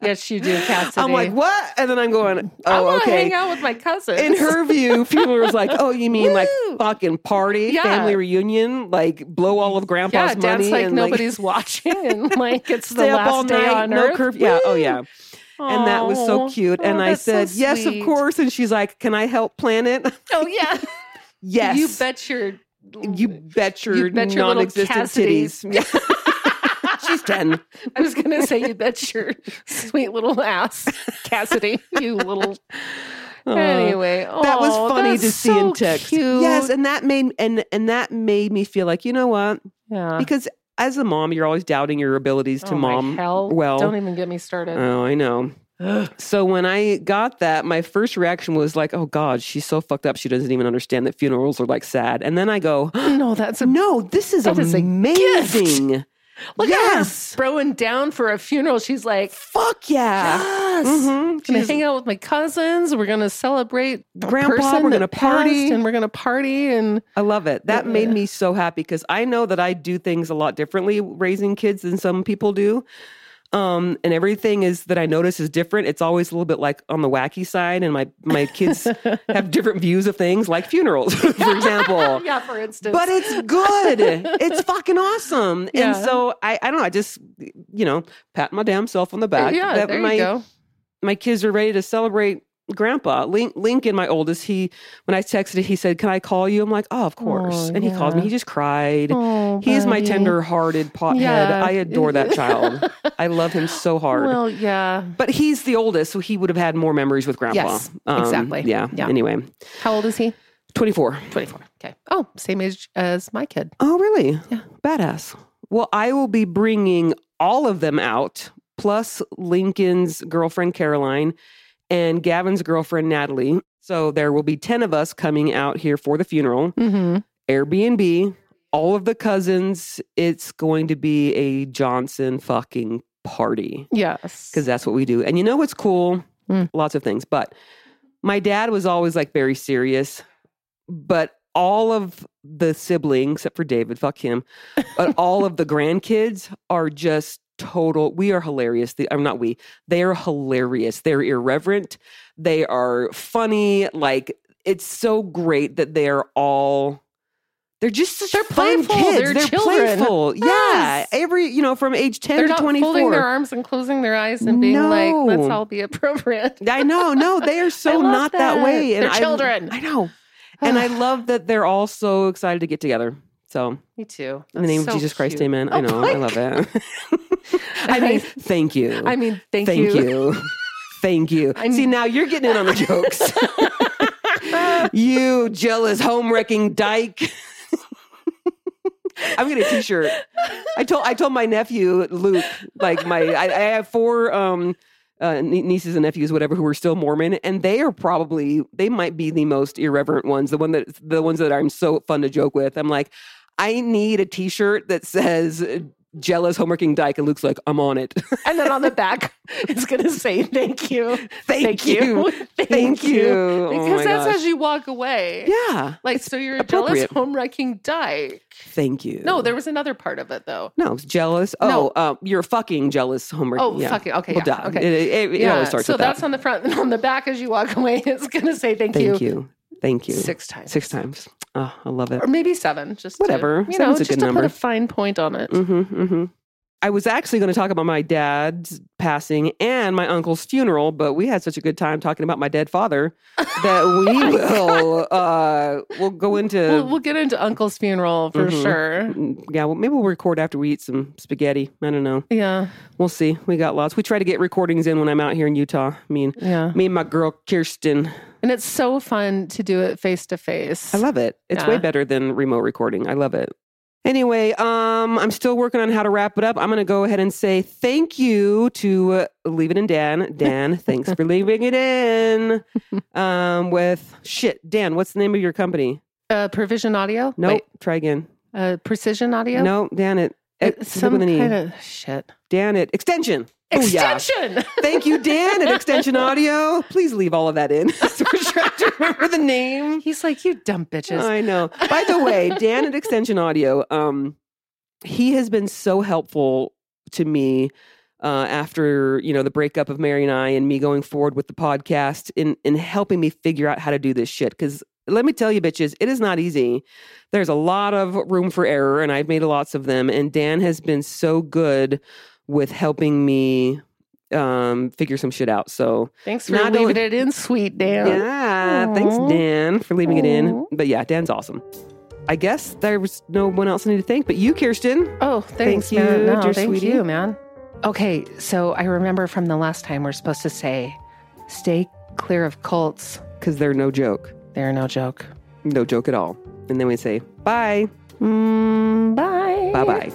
yes, you do, Cassidy. I'm like, What? And then I'm going, Oh, want to okay. hang out with my cousin. In her view, funeral is like, Oh, you mean like fucking party, Yeah. family reunion, like blow all of Grandpa's yeah, dance money? like and nobody's watching, and like it's the last all day night, on no earth. curfew. Yeah, oh, yeah. And that was so cute. And Oh, I that's so said, Yes, of course. And she's like, Can I help plan it? [LAUGHS] Oh yeah. yes. You bet your You bet your, You bet your non-existent titties. [LAUGHS] She's ten. I was gonna say you bet your sweet little ass, Cassidy. You little. [LAUGHS] Uh, anyway, that was funny to see so in text. Cute. Yes, and that made and and that made me feel like you know what? yeah. Because as a mom, you're always doubting your abilities to Oh, mom. hell. well. don't even get me started. Oh, I know. [SIGHS] So when I got that, my first reaction was like, "Oh God, she's so fucked up. She doesn't even understand that funerals are like sad." And then I go, [GASPS] no, that's a "No, this is That is amazing." Look yes, at her throwing down for a funeral. She's like, fuck yeah. yes. Mhm. Gonna hang out with my cousins. We're gonna celebrate the Grandpa, we're gonna party. and we're gonna party. And I love it. That made me so happy because I know that I do things a lot differently raising kids than some people do. Um, and everything is that I notice is different. It's always a little bit like on the wacky side, and my my kids [LAUGHS] have different views of things, like funerals, [LAUGHS] for example. [LAUGHS] yeah, for instance, But it's good. it's fucking awesome. Yeah. And so I, I don't know. I just, you know, pat my damn self on the back. yeah, that there my, you go. my kids are ready to celebrate grandpa Link, lincoln my oldest he when i texted he said can i call you i'm like oh of course and he called me he just cried Oh, is my tender-hearted pothead Yeah. i adore that child [LAUGHS] i love him so hard Well, yeah. but he's the oldest so he would have had more memories with grandpa Yes, um, exactly. yeah. Yeah. anyway How old is he? 24 24. Okay. Oh, same age as my kid. oh really Yeah. badass well i will be bringing all of them out plus lincoln's girlfriend caroline and gavin's girlfriend natalie so there will be 10 of us coming out here for the funeral Mm-hmm. Airbnb, all of the cousins. It's going to be a Johnson fucking party Yes. because that's what we do. And you know what's cool? Mm. Lots of things. But my dad was always like very serious. But all of the siblings, except for David, fuck him, but all of the [LAUGHS] grandkids are just total. We are hilarious. The, I'm not we. They are hilarious. They're irreverent. They are funny. Like it's so great that they're all. They're just such They're playful. kids. They're They're playful. Yeah, every you know from age ten They're to not twenty folding their arms and closing their eyes and being like, let's all be appropriate. I know, no, they are [LAUGHS] so not that, that. way. They're I- children. I know, and I love that they're all so excited to get together. So, Me too. in the name That's of so Jesus Christ, cute. Amen. I Oh know, I love it. [LAUGHS] I mean, [LAUGHS] thank you. I mean, thank, you. thank you. [LAUGHS] thank you. I See, now you're getting in on the jokes. you jealous home wrecking dyke. I'm getting a T-shirt. I told I told my nephew Luke, like my I, I have four um uh, nieces and nephews, whatever, who are still Mormon, and they are probably they might be the most irreverent ones. The one that the ones that I'm so fun to joke with. I'm like, I need a T-shirt that says uh, "jealous homeworking dyke," and Luke's like, I'm on it. [LAUGHS] And then on the back, it's going [LAUGHS] to say, thank you. Thank you. Thank, Thank you. [LAUGHS] Oh Because my that's gosh. as you walk away. yeah, Like, so you're a jealous appropriate. home wrecking dyke. thank you. No, there was another part of it though. no it's jealous. No. Oh, uh, you're fucking jealous homework. Oh, yeah. fucking okay, Well, yeah, okay. It, it, it always starts so that's that. on the front, and on the back, as you walk away, it's going to say thank, you. Thank you. Thank you. six times, Six times. Oh, I love it. or maybe seven. Just to, Whatever. you know, Seven's a just good to number. put a fine point on it. hmm hmm I was actually going to talk about my dad's passing and my uncle's funeral, but we had such a good time talking about my dead father that [LAUGHS] we will uh, we'll go into We'll, we'll get into Uncle's funeral for Mhm. sure. yeah. Well, maybe we'll record after we eat some spaghetti. I don't know. Yeah, We'll see. We got lots. We try to get recordings in when I'm out here in Utah. I mean, yeah. me and my girl Kirsten. And it's so fun to do it face to face. I love it. It's way better than remote recording. I love it. Anyway, um, I'm still working on how to wrap it up. I'm going to go ahead and say thank you to uh, Leave It in Dan. Dan, [LAUGHS] thanks for leaving it in. Um, with shit, Dan, what's the name of your company? Uh, Provision Audio. Nope. Wait, Try again. uh, Precision Audio. No, Dan it. it some E. kind of shit. Dan it. Extension. Oh, yeah. Extension. [LAUGHS] Thank you, Dan at Extension Audio. Please leave all of that in. [LAUGHS] so we're trying to remember the name. He's like, you dumb bitches. I know. By the way, [LAUGHS] Dan at Extension Audio, um, he has been so helpful to me uh, after you know the breakup of Mary and I, and me going forward with the podcast in in helping me figure out how to do this shit. Because let me tell you, bitches, it is not easy. There's a lot of room for error, and I've made lots of them. And Dan has been so good with helping me um figure some shit out so Thanks for Not leaving only- it in, sweet Dan. yeah, thanks, Dan, for leaving it in. But yeah, Dan's awesome. I guess there was no one else I need to thank but you, Kirsten. Oh, thanks, Thank man. you, No, dear thank sweetie. you, man. Okay, so I remember from the last time we're supposed to say, stay clear of cults. Because they're no joke. They're no joke. No joke at all. And then we say, bye. Mm, bye. Bye bye.